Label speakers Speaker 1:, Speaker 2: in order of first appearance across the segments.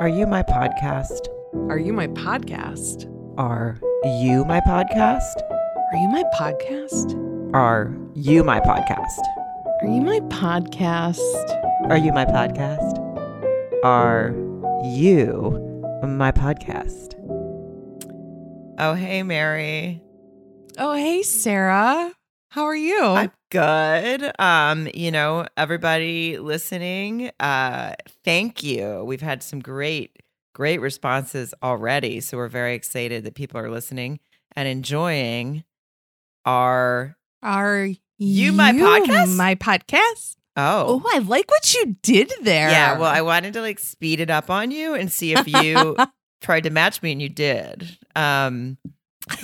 Speaker 1: Are You My Podcast?
Speaker 2: Are you my podcast?
Speaker 1: Are You My Podcast?
Speaker 2: Are you my podcast?
Speaker 1: Are You My Podcast?
Speaker 2: Are you my podcast?
Speaker 1: Are You My Podcast? Are You My Podcast? Oh, hey, Mary.
Speaker 2: Oh, hey, Sarah. How are you?
Speaker 1: I'm good. Um, you know, everybody listening, uh, thank you. We've had some great, great responses already. So we're very excited that people are listening and enjoying our
Speaker 2: are
Speaker 1: You my podcast?
Speaker 2: My podcast?
Speaker 1: oh.
Speaker 2: Oh, I like what you did there.
Speaker 1: Yeah, well, I wanted to like speed it up on you and see if you tried to match me and you did. Um,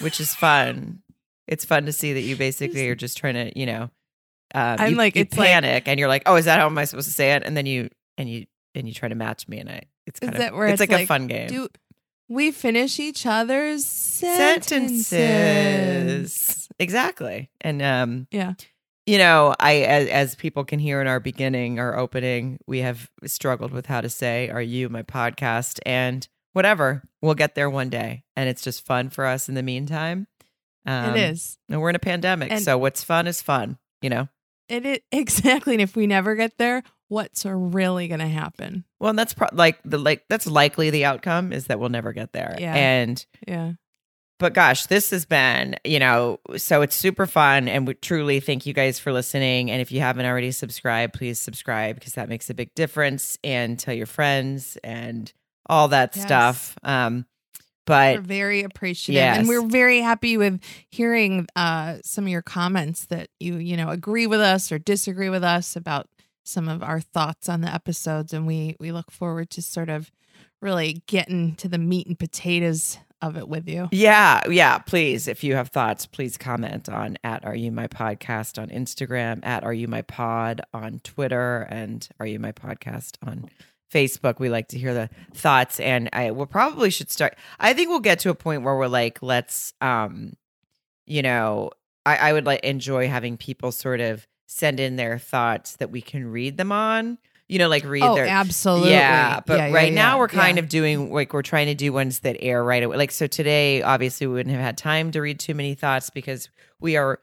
Speaker 1: which is fun. It's fun to see that you basically are just trying to, you know, um,
Speaker 2: I'm
Speaker 1: you,
Speaker 2: like,
Speaker 1: you
Speaker 2: it's like-
Speaker 1: panic and you're like, oh, is that how am I supposed to say it? And then you and you and you try to match me and I, it's kind
Speaker 2: that
Speaker 1: of,
Speaker 2: where
Speaker 1: it's,
Speaker 2: it's
Speaker 1: like, a fun game.
Speaker 2: do we finish each other's sentences?
Speaker 1: Sentences, exactly, and um,
Speaker 2: Yeah.
Speaker 1: you know, I as, as people can hear in our beginning, our opening, we have struggled with how to say "Are you my podcast?" and whatever. We'll get there one day, and it's just fun for us in the meantime. Um,
Speaker 2: it is.
Speaker 1: and we're in a pandemic,
Speaker 2: And-
Speaker 1: so what's fun is fun. You know.
Speaker 2: It is exactly. And if we never get there, what's really going to happen?
Speaker 1: Well, that's pro- like the like that's likely the outcome is that we'll never get there.
Speaker 2: Yeah.
Speaker 1: And
Speaker 2: Yeah.
Speaker 1: but gosh, this has been, you know, so it's super fun. And we truly thank you guys for listening. And if you haven't already subscribed, please subscribe because that makes a big difference and tell your friends and all that
Speaker 2: Yes.
Speaker 1: stuff. Um,
Speaker 2: we're
Speaker 1: but
Speaker 2: very appreciative and we're very happy with hearing uh, some of your comments that you you know agree with us or disagree with us about some of our thoughts on the episodes and we we look forward to sort of really getting to the meat and potatoes of it with you.
Speaker 1: Yeah, yeah, please, if you have thoughts, please comment on at Are You My Podcast on Instagram, at Are You My Pod on Twitter, and Are You My Podcast on Facebook. We like to hear the thoughts, and I will probably should start. I think we'll get to a point where we're like, let's, um, you know, I, I would like enjoy having people sort of send in their thoughts that we can read them on. You know, like read
Speaker 2: oh
Speaker 1: their
Speaker 2: absolutely
Speaker 1: yeah, but
Speaker 2: Yeah, yeah,
Speaker 1: right now
Speaker 2: yeah,
Speaker 1: we're kind of doing like we're trying to do ones that air right away. Like so today, obviously we wouldn't have had time to read too many thoughts because we are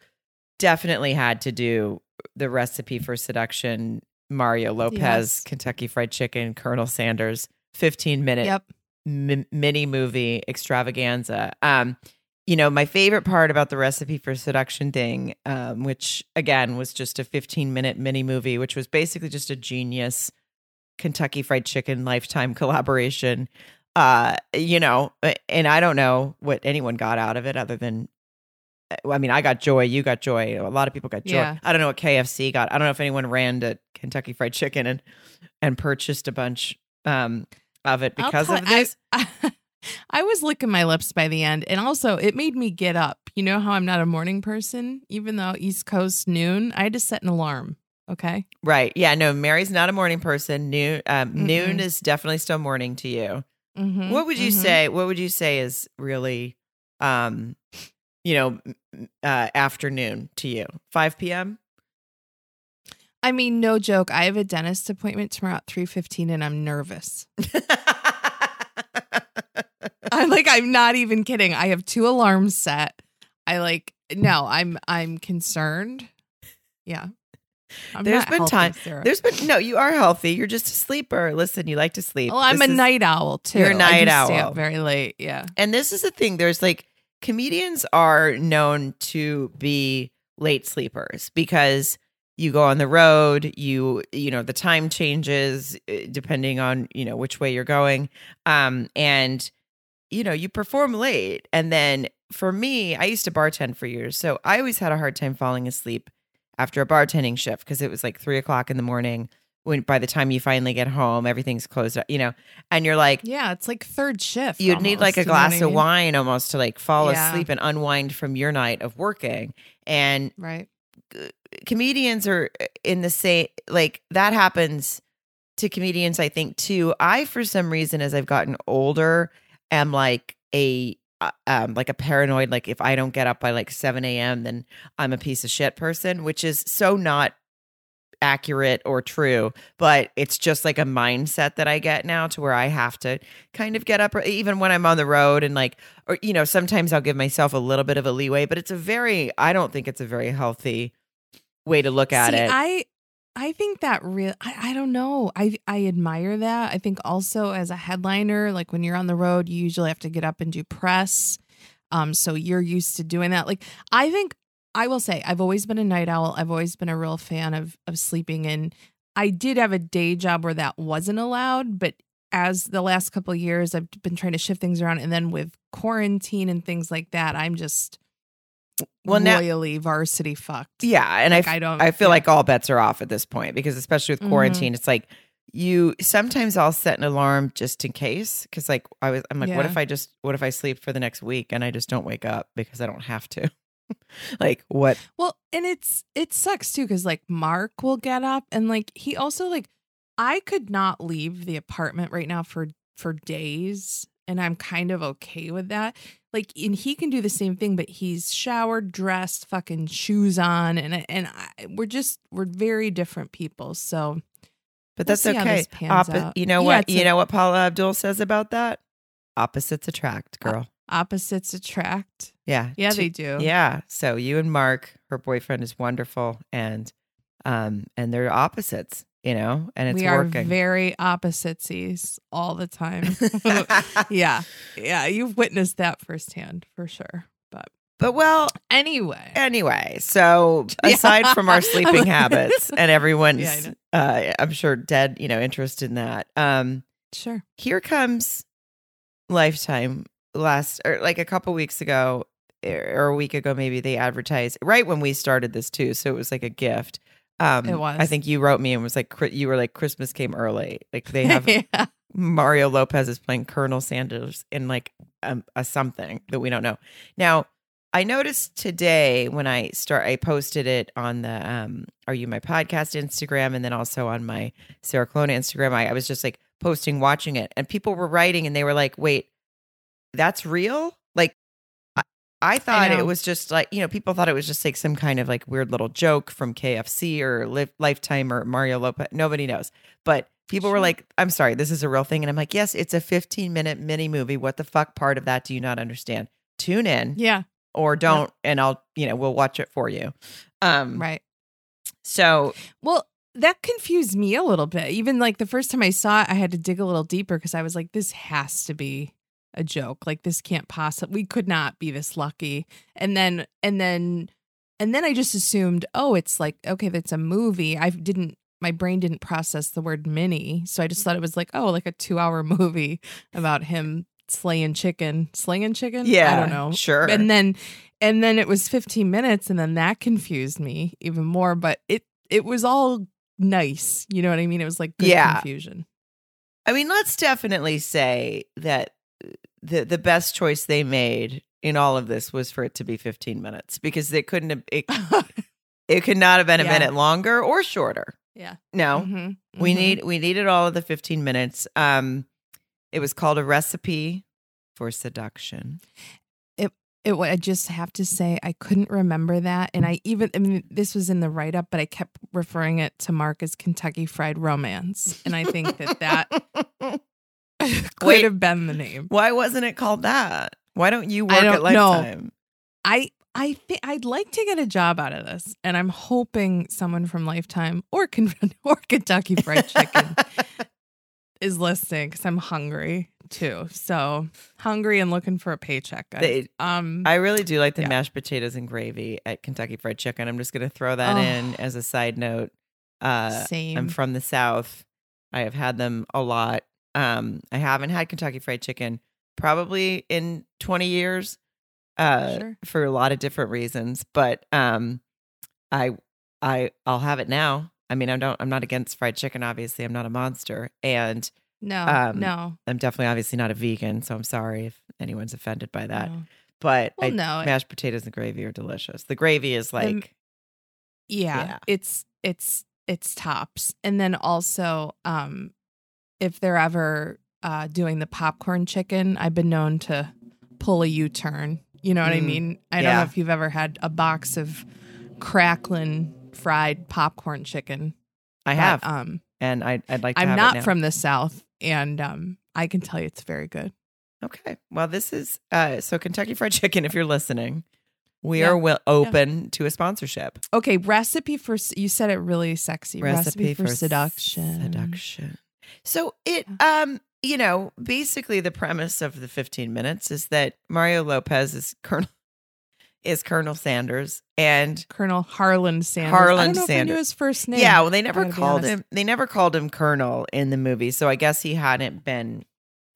Speaker 1: definitely had to do the recipe for seduction. Mario Lopez,
Speaker 2: Yes.
Speaker 1: Kentucky Fried Chicken, Colonel Sanders, fifteen minute
Speaker 2: yep
Speaker 1: mi- mini movie extravaganza. Um, you know, my favorite part about the recipe for seduction thing, um, which again was just a 15 minute mini movie, which was basically just a genius Kentucky Fried Chicken lifetime collaboration. Uh, you know, and I don't know what anyone got out of it other than. I mean, I got joy. You got joy. A lot of people got joy.
Speaker 2: Yeah.
Speaker 1: I don't know what KFC got. I don't know if anyone ran to Kentucky Fried Chicken and and purchased a bunch um, of it because
Speaker 2: tell-
Speaker 1: of this.
Speaker 2: I, I was licking my lips by the end, and also it made me get up. You know how I'm not a morning person, even though East Coast noon. I had to set an alarm. Okay.
Speaker 1: Right. Yeah. No, Mary's not a morning person. Noon, um, noon
Speaker 2: Mm-mm.
Speaker 1: is definitely still morning to you.
Speaker 2: Mhm,
Speaker 1: What would you
Speaker 2: mhm.
Speaker 1: say? What would you say is really, um, you know, uh, afternoon to you? 5 p.m.
Speaker 2: I mean, no joke. I have a dentist appointment tomorrow at three fifteen, and I'm nervous. I'm like, I'm not even kidding. I have two alarms set. I like, no, I'm, I'm concerned. Yeah. I'm
Speaker 1: There's been
Speaker 2: healthy,
Speaker 1: time-
Speaker 2: Sarah.
Speaker 1: There's been no. You are healthy. You're just a sleeper. Listen, you like to sleep.
Speaker 2: Well, I'm
Speaker 1: This
Speaker 2: a
Speaker 1: is-
Speaker 2: night owl too.
Speaker 1: You're a night owl.
Speaker 2: very late. Yeah.
Speaker 1: And this is the thing. There's like comedians are known to be late sleepers because you go on the road, you you know, the time changes eh, depending on, you know, which way you're going. Um and you know, you perform late and then for me, I used to bartend for years. So I always had a hard time falling asleep after a bartending shift because it was like three o'clock in the morning when by the time you finally get home, everything's closed up, you know, and you're like,
Speaker 2: Yeah. It's like third shift.
Speaker 1: You'd need like a
Speaker 2: you know what
Speaker 1: glass
Speaker 2: I
Speaker 1: of
Speaker 2: mean?
Speaker 1: wine almost to like fall
Speaker 2: Yeah.
Speaker 1: asleep and unwind from your night of working. And
Speaker 2: Right.
Speaker 1: comedians are uh, in the same like that happens to comedians I think too. I for some reason as I've gotten older am like a uh, um like a paranoid like if I don't get up by like 7 a.m. then I'm a piece of shit person, which is so not accurate or true, but it's just like a mindset that I get now to where I have to kind of get up even when I'm on the road and like or you know, sometimes I'll give myself a little bit of a leeway, but it's a very I don't think it's a very healthy way to look at
Speaker 2: See,
Speaker 1: it.
Speaker 2: I I think that real I, I don't know. I I admire that. I think also as a headliner, like when you're on the road, you usually have to get up and do press. Um, so you're used to doing that. Like I think I will say I've always been a night owl. I've always been a real fan of of sleeping in. I did have a day job where that wasn't allowed, but as the last couple of years I've been trying to shift things around and then with quarantine and things like that, I'm just
Speaker 1: Well, now-
Speaker 2: royally varsity fucked.
Speaker 1: yeah, and
Speaker 2: Like,
Speaker 1: I
Speaker 2: I don't
Speaker 1: I feel
Speaker 2: yeah.
Speaker 1: like all bets are off at this point because especially with
Speaker 2: Mhm.
Speaker 1: quarantine, it's like you sometimes I'll set an alarm just in case because like I was I'm like what if I just what if I sleep for the next week and I just don't wake up because I don't have to like what
Speaker 2: Well, and it's it sucks too because like Mark will get up and like he also like I could not leave the apartment right now for for days and I'm kind of okay with that. Like and he can do the same thing but he's showered, dressed, fucking shoes on and and I, we're just we're very different people. So
Speaker 1: but
Speaker 2: We'll
Speaker 1: that's okay
Speaker 2: out.
Speaker 1: you know
Speaker 2: Yeah,
Speaker 1: what you
Speaker 2: a-
Speaker 1: know what Paula Abdul says about that opposites attract
Speaker 2: Uh,
Speaker 1: girl
Speaker 2: opposites attract.
Speaker 1: yeah
Speaker 2: Yeah,
Speaker 1: Two-
Speaker 2: they do.
Speaker 1: Yeah. So you and Mark, her boyfriend is wonderful and um and they're opposites, you know, and it's
Speaker 2: we are
Speaker 1: working.
Speaker 2: very oppositesies all the time. yeah. Yeah, you've witnessed that firsthand for sure. But
Speaker 1: but well,
Speaker 2: anyway.
Speaker 1: anyway, so
Speaker 2: Yeah.
Speaker 1: aside from our sleeping habits and everyone's
Speaker 2: Yeah,
Speaker 1: uh I'm sure dead, you know, interest in that. Um
Speaker 2: Sure.
Speaker 1: here comes Lifetime last or like a couple weeks ago or a week ago maybe they advertised right when we started this too, so it was like a gift. Um
Speaker 2: It was.
Speaker 1: I think you wrote me and was like you were like Christmas came early. Like they have
Speaker 2: yeah.
Speaker 1: Mario Lopez is playing Colonel Sanders in like um, a something that we don't know. Now, I noticed today when I start, I posted it on the um, Are You My Podcast Instagram and then also on my Sarah Colonna Instagram. I, I was just like posting, watching it, and people were writing and they were like, wait, that's real? Like, I, I thought
Speaker 2: know.
Speaker 1: it was just like, you know, people thought it was just like some kind of like weird little joke from KFC or Li- Lifetime or Mario Lopez. Nobody knows. But people were like, I'm sorry, this is a real thing. And I'm like, yes, it's a 15 minute mini movie. What the fuck part of that do you not understand? Tune in
Speaker 2: Yeah.
Speaker 1: or don't, and I'll, you know, we'll watch it for you. Um,
Speaker 2: Right.
Speaker 1: So,
Speaker 2: Well, that confused me a little bit. Even like the first time I saw it, I had to dig a little deeper because I was like, this has to be a joke. Like this can't possibly we could not be this lucky. And then and then and then I just assumed, oh, it's like, okay, that's a movie. I didn't my brain didn't process the word mini. So I just thought it was like, oh, like a two hour movie about him slaying chicken. Slaying chicken?
Speaker 1: yeah,
Speaker 2: I don't know.
Speaker 1: Sure.
Speaker 2: And then and then it was 15 minutes and then that confused me even more, but it it was all nice. You know what I mean? It was like good
Speaker 1: Yeah.
Speaker 2: confusion.
Speaker 1: I mean, let's definitely say that the the best choice they made in all of this was for it to be 15 minutes because they couldn't have it, it could not have been a
Speaker 2: Yeah.
Speaker 1: minute longer or shorter.
Speaker 2: yeah.
Speaker 1: No.
Speaker 2: Mhm,
Speaker 1: We
Speaker 2: mhm.
Speaker 1: need we needed all of the 15 minutes. Um it was called a recipe for seduction.
Speaker 2: it wa- I just have to say I couldn't remember that and I even I mean this was in the write up but I kept referring it to Mark as Kentucky Fried Romance and I think that that could
Speaker 1: Wait.
Speaker 2: have been the name.
Speaker 1: Why wasn't it called that? Why don't you work
Speaker 2: don't
Speaker 1: at
Speaker 2: know.
Speaker 1: Lifetime?
Speaker 2: I I think I'd like to get a job out of this, and I'm hoping someone from Lifetime or Ken- or Kentucky Fried Chicken is listening because I'm hungry too. So hungry and looking for a paycheck.
Speaker 1: They-
Speaker 2: um,
Speaker 1: I really do like the
Speaker 2: Yeah.
Speaker 1: mashed potatoes and gravy at Kentucky Fried Chicken. I'm just going to throw that
Speaker 2: Oh.
Speaker 1: in as a side note. Uh,
Speaker 2: same.
Speaker 1: I'm from the South. I have had them a lot. Um, I haven't had Kentucky Fried Chicken probably in 20 years uh,
Speaker 2: Sure.
Speaker 1: for a lot of different reasons, but um, I I I'll have it now. I mean, I don't. I'm not against fried chicken. Obviously, I'm not a monster, and
Speaker 2: no,
Speaker 1: um,
Speaker 2: no,
Speaker 1: I'm definitely obviously not a vegan. So I'm sorry if anyone's offended by that.
Speaker 2: no.
Speaker 1: But
Speaker 2: Well,
Speaker 1: I,
Speaker 2: no,
Speaker 1: mashed potatoes and gravy are delicious. The gravy is like
Speaker 2: yeah,
Speaker 1: Yeah.
Speaker 2: it's it's it's tops, and then also, um, if they're ever uh doing the popcorn chicken, I've been known to pull a U turn. You know what I
Speaker 1: Mm,
Speaker 2: mean? I don't know if you've ever had a box of crackling fried popcorn chicken.
Speaker 1: I
Speaker 2: but,
Speaker 1: have,
Speaker 2: Um,
Speaker 1: and I, I'd like. to
Speaker 2: I'm
Speaker 1: have it
Speaker 2: not from the South, and um, I can tell you it's very good.
Speaker 1: Okay. Well, this is uh so Kentucky Fried Chicken. If you're listening, we
Speaker 2: Yeah.
Speaker 1: are will open to a sponsorship.
Speaker 2: Okay, recipe for you said it really sexy. Recipe, for, seduction.
Speaker 1: Seduction. So it um you know basically the premise of the 15 minutes is that Mario Lopez is Colonel is Colonel Sanders and
Speaker 2: Colonel Harland Sanders. I
Speaker 1: Harland
Speaker 2: don't know if I knew
Speaker 1: Sanders.
Speaker 2: his first name.
Speaker 1: yeah well they never called him they never called him Colonel in the movie so I guess he hadn't been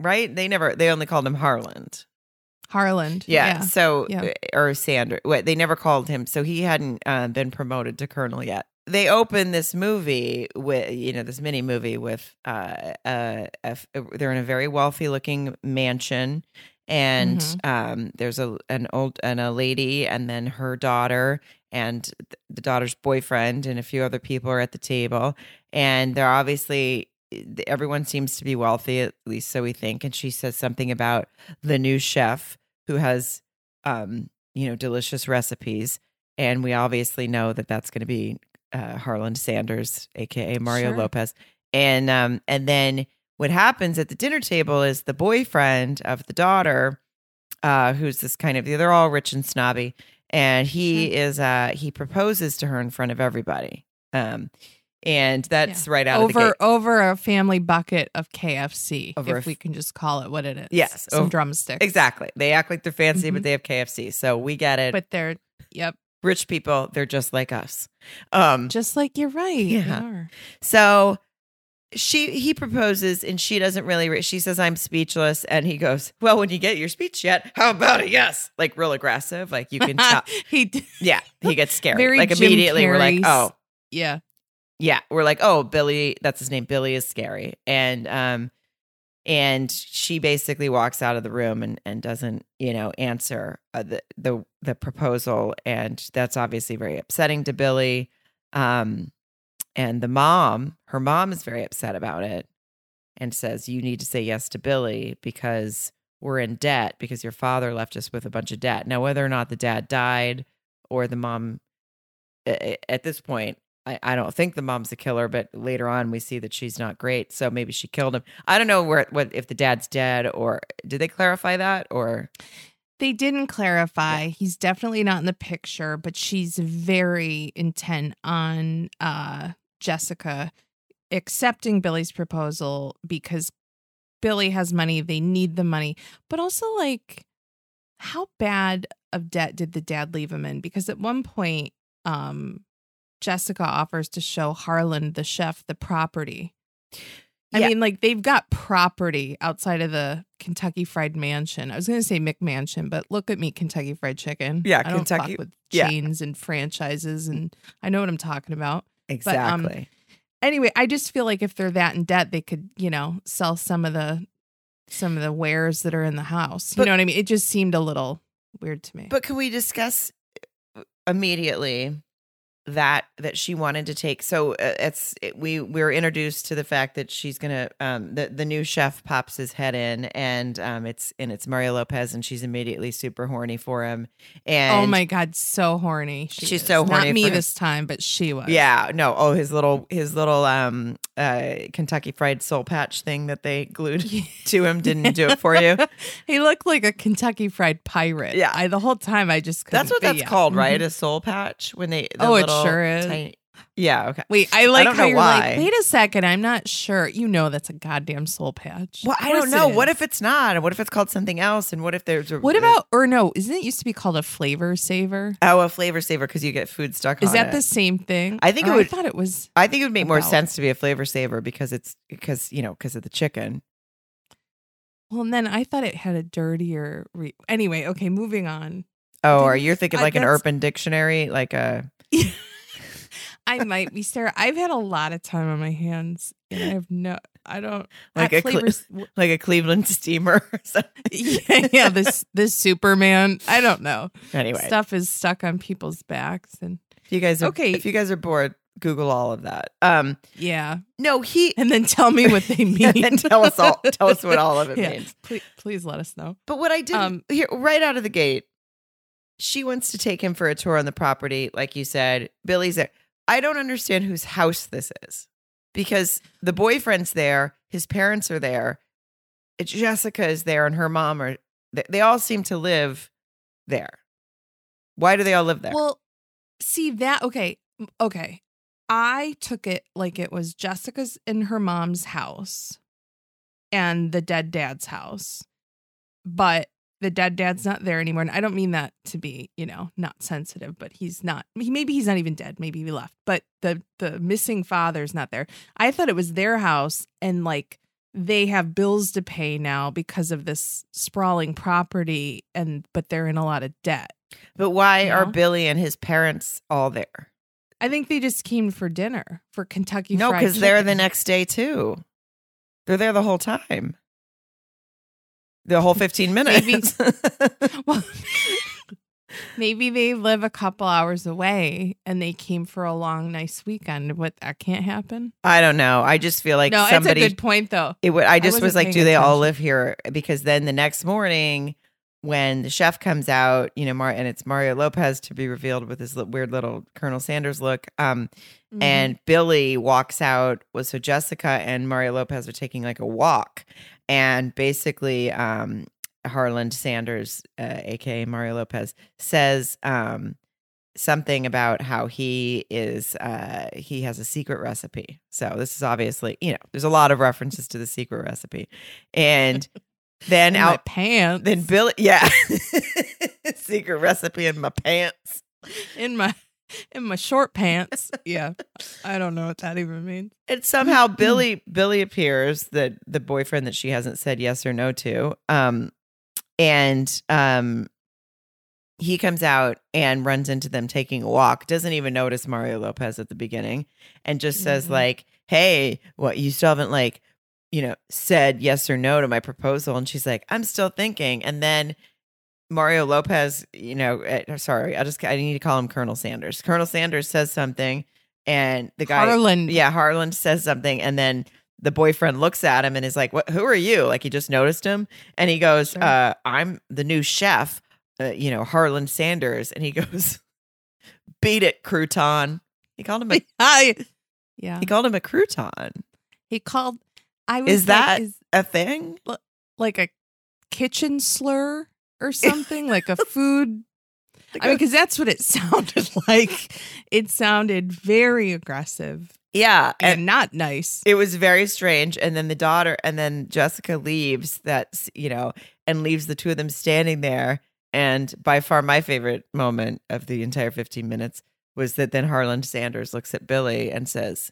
Speaker 1: right they never they only called him Harland
Speaker 2: Harland.
Speaker 1: Yeah. So,
Speaker 2: Yeah.
Speaker 1: uh, or Sanders. Wait, they never called him. So he hadn't uh, been promoted to colonel yet. They open this movie with, you know, this mini movie with, uh, uh, a they're in a very wealthy looking mansion. And
Speaker 2: Mhm.
Speaker 1: um, there's a an old and a lady, and then her daughter, and the daughter's boyfriend, and a few other people are at the table, and they're obviously everyone seems to be wealthy, at least so we think. And she says something about the new chef who has um you know delicious recipes and we obviously know that that's going to be uh Harland Sanders aka Mario
Speaker 2: Sure.
Speaker 1: Lopez and um and then what happens at the dinner table is the boyfriend of the daughter uh who's this kind of they're all rich and snobby and he is uh he proposes to her in front of everybody um and that's right out of the
Speaker 2: over over a family bucket of KFC,
Speaker 1: Over
Speaker 2: if we can just call it what it is.
Speaker 1: Yes,
Speaker 2: some
Speaker 1: over-
Speaker 2: drumsticks.
Speaker 1: exactly they act like they're fancy
Speaker 2: Mhm.
Speaker 1: but they have KFC so we get it
Speaker 2: But they're yep,
Speaker 1: rich people they're just like us um
Speaker 2: just like you're right.
Speaker 1: Yeah. so she he proposes and she doesn't really re- she says i'm speechless and he goes well when you get your speech yet how about a yes like real aggressive like you can tell
Speaker 2: he did,
Speaker 1: yeah he gets scared like
Speaker 2: Jim
Speaker 1: immediately we're like oh
Speaker 2: yeah.
Speaker 1: yeah we're like oh billy that's his name billy is scary and um and she basically walks out of the room and and doesn't you know answer uh, the the the proposal. And that's obviously very upsetting to billy. Um and the mom her mom is very upset about it and says you need to say yes to billy because we're in debt because your father left us with a bunch of debt. Now whether or not the dad died or the mom at this point I, I don't think the mom's the killer, but later on we see that she's not great. So maybe she killed him. I don't know where what if the dad's dead or did they clarify that or
Speaker 2: They didn't clarify. He's definitely not in the picture, but she's very intent on uh Jessica accepting Billy's proposal because Billy has money, they need the money. But also like how bad of debt did the dad leave him in? Because at one point um Jessica offers to show Harland the chef the property. I
Speaker 1: Yeah.
Speaker 2: mean, like they've got property outside of the Kentucky Fried Mansion. I was going to say McMansion, but look at me, Kentucky Fried Chicken.
Speaker 1: Yeah,
Speaker 2: I
Speaker 1: Kentucky-
Speaker 2: with
Speaker 1: yeah.
Speaker 2: chains and franchises, and I know what I'm talking about.
Speaker 1: exactly?
Speaker 2: um, Anyway, I just feel like if they're that in debt, they could, you know, sell some of the some of the wares that are in the house.
Speaker 1: But-
Speaker 2: you know what I mean? It just seemed a little weird to me.
Speaker 1: but can we discuss immediately that that she wanted to take so uh, it's it, we we were introduced to the fact that she's gonna um the the new chef pops his head in and um it's and it's Mario Lopez and she's immediately super horny for him and
Speaker 2: oh my god, so horny! She
Speaker 1: She's
Speaker 2: is.
Speaker 1: so horny
Speaker 2: Not me this time, but she was.
Speaker 1: Yeah, no. Oh, his little his little um uh Kentucky Fried Soul Patch thing that they glued to him didn't do it for you.
Speaker 2: he looked like a Kentucky Fried Pirate.
Speaker 1: Yeah.
Speaker 2: I the whole time I just couldn't
Speaker 1: That's what that's
Speaker 2: yeah.
Speaker 1: called, right?
Speaker 2: Mhm.
Speaker 1: A soul patch when they. the
Speaker 2: Oh, it
Speaker 1: little
Speaker 2: sure is.
Speaker 1: yeah. Okay.
Speaker 2: Wait, I like
Speaker 1: don't
Speaker 2: how you're
Speaker 1: why.
Speaker 2: like, wait a second, I'm not sure. You know that's a goddamn soul patch.
Speaker 1: Well, I don't know. What if it's not? And what if it's called something else? And what if there's a
Speaker 2: What about or no, isn't it used to be called a flavor saver?
Speaker 1: oh a flavor saver because you get food stuck
Speaker 2: Is that
Speaker 1: it.
Speaker 2: the same thing?
Speaker 1: I think it
Speaker 2: oh,
Speaker 1: would-
Speaker 2: I thought it was
Speaker 1: I think it would make more sense to be a flavor saver because it's because you know because of the chicken.
Speaker 2: well, and then I thought it had a dirtier. Re- anyway, okay, moving on.
Speaker 1: Oh, are you thinking
Speaker 2: I-
Speaker 1: like an
Speaker 2: that's-
Speaker 1: Urban Dictionary, like a
Speaker 2: I might be Sarah. I've had a lot of time on my hands, and I have no. I don't
Speaker 1: Like a cl-
Speaker 2: flavors.
Speaker 1: like a Cleveland steamer? or something?
Speaker 2: yeah, yeah. This this Superman. I don't know.
Speaker 1: anyway,
Speaker 2: Stuff is stuck on people's backs, and
Speaker 1: if you guys are
Speaker 2: Okay.
Speaker 1: if you guys are bored, Google all of that. Um,
Speaker 2: yeah,
Speaker 1: no, he
Speaker 2: and then tell me what they mean.
Speaker 1: and tell us all tell us what all of it
Speaker 2: Yeah.
Speaker 1: means.
Speaker 2: Please, please let us know.
Speaker 1: But what I did
Speaker 2: Um,
Speaker 1: here right out of the gate, she wants to take him for a tour on the property, like you said. Billy's there. I don't understand whose house this is. because the boyfriend's there, his parents are there, Jessica is there, and her mom are. They, all seem to live there. Why do they all live there?
Speaker 2: Well, see that okay, okay. I took it like it was Jessica's in her mom's house and the dead dad's house. But the dead dad's not there anymore. And I don't mean that to be, you know, not sensitive, but he's not he maybe he's not even dead. Maybe he left. But the the missing father's not there. I thought it was their house and like they have bills to pay now because of this sprawling property and but they're in a lot of debt.
Speaker 1: but why
Speaker 2: you
Speaker 1: are? Billy and his parents all there?
Speaker 2: I think they just came for dinner for Kentucky
Speaker 1: no, because they're the next day too. They're there the whole time. The whole 15 minutes.
Speaker 2: Well, maybe they live a couple hours away and they came for a long, nice weekend. What that can't happen?
Speaker 1: I don't know. I just feel like
Speaker 2: no,
Speaker 1: somebody
Speaker 2: it's a good point though.
Speaker 1: It would. I just was
Speaker 2: wasn't
Speaker 1: like, do they all live here? Because then the next morning, when the chef comes out, you know, Mar- and it's Mario Lopez to be revealed with his li- weird little Colonel Sanders look. Um,
Speaker 2: Mhm.
Speaker 1: and Billy walks out. Was so Jessica and Mario Lopez are taking like a walk, and basically, um, Harland Sanders, uh, aka Mario Lopez, says um something about how he is uh he has a secret recipe. So this is obviously, you know, there's a lot of references to the secret recipe. And then
Speaker 2: In
Speaker 1: out
Speaker 2: pants.
Speaker 1: then Billy yeah. secret recipe in my pants.
Speaker 2: in my in my short pants. yeah, I don't know what that even means.
Speaker 1: And somehow Billy Billy appears, that the boyfriend that she hasn't said yes or no to. Um and um he comes out and runs into them taking a walk, doesn't even notice Mario Lopez at the beginning, and just says,
Speaker 2: Mhm.
Speaker 1: like, hey, what you still haven't like, you know, said yes or no to my proposal. And she's like, I'm still thinking. And then Mario Lopez, you know, uh, sorry, I just I need to call him Colonel Sanders. Colonel Sanders says something, and the guy
Speaker 2: Harland.
Speaker 1: yeah, Harland says something, and then the boyfriend looks at him and is like, "What? Who are you?" Like he just noticed him, and he goes,
Speaker 2: Sure.
Speaker 1: uh, "I'm the new chef, uh, you know, Harland Sanders," and he goes, "Beat it, crouton." He called him a
Speaker 2: I, yeah.
Speaker 1: he called him a crouton.
Speaker 2: He called. I was
Speaker 1: Is
Speaker 2: like,
Speaker 1: that
Speaker 2: is
Speaker 1: a thing?
Speaker 2: like a kitchen slur or something like a food?
Speaker 1: Like
Speaker 2: I mean, because that's what it sounded like. It sounded very aggressive
Speaker 1: yeah, and
Speaker 2: and not nice.
Speaker 1: it was very strange. And then the daughter, and then Jessica leaves. That you know, and leaves the two of them standing there. And by far, my favorite moment of the entire 15 minutes was that then Harland Sanders looks at Billy and says,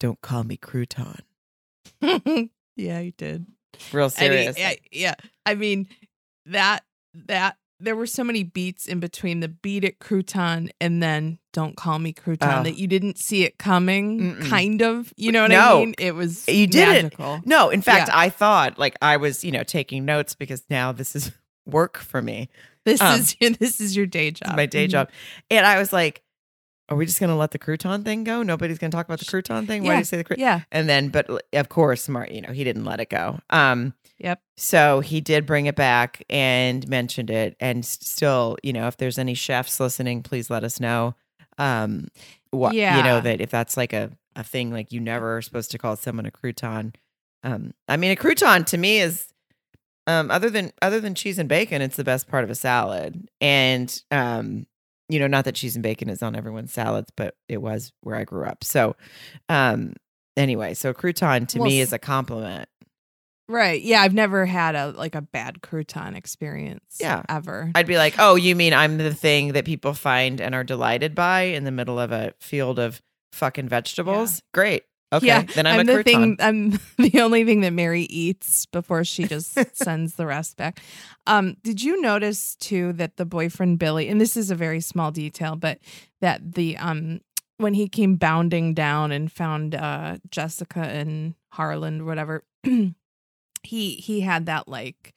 Speaker 1: "Don't call me crouton."
Speaker 2: yeah, he did.
Speaker 1: Real serious.
Speaker 2: yeah, yeah. I mean, that that there were so many beats in between the beat it crouton and then don't call me crouton
Speaker 1: Oh.
Speaker 2: that you didn't see it coming.
Speaker 1: Mm-mm.
Speaker 2: Kind of, you know what
Speaker 1: No.
Speaker 2: I mean? It was
Speaker 1: You didn't.
Speaker 2: magical.
Speaker 1: No, in fact,
Speaker 2: Yeah.
Speaker 1: I thought like I was, you know, taking notes because now this is work for me.
Speaker 2: This
Speaker 1: Um,
Speaker 2: is this is your day job.
Speaker 1: my day
Speaker 2: Mhm.
Speaker 1: job. And I was like, are we just going to let the crouton thing go? Nobody's going to talk about the crouton thing? Why do you say the crouton?
Speaker 2: Yeah.
Speaker 1: And then, but of course, Mark, you know, he didn't let it go. Um,
Speaker 2: Yep.
Speaker 1: so he did bring it back and mentioned it. And still, you know, if there's any chefs listening, please let us know. Um, what you know that if that's like a a thing, like you never are supposed to call someone a crouton. Um, I mean, a crouton to me is um other than other than cheese and bacon, it's the best part of a salad. And um, you know, not that cheese and bacon is on everyone's salads, but it was where I grew up. So, um, anyway, so crouton to
Speaker 2: Well,
Speaker 1: me is a compliment.
Speaker 2: Right. Yeah. I've never had a like a bad crouton experience.
Speaker 1: Yeah.
Speaker 2: Ever.
Speaker 1: I'd be like, oh, you mean I'm the thing that people find and are delighted by in the middle of a field of fucking vegetables? Great. Okay,
Speaker 2: Yeah,
Speaker 1: then I'm, a
Speaker 2: the thing. I'm the only thing that Mary eats before she just sends the rest back. Um, did you notice too that the boyfriend Billy, and this is a very small detail, but that the um when he came bounding down and found uh Jessica and Harland, whatever, he he had that like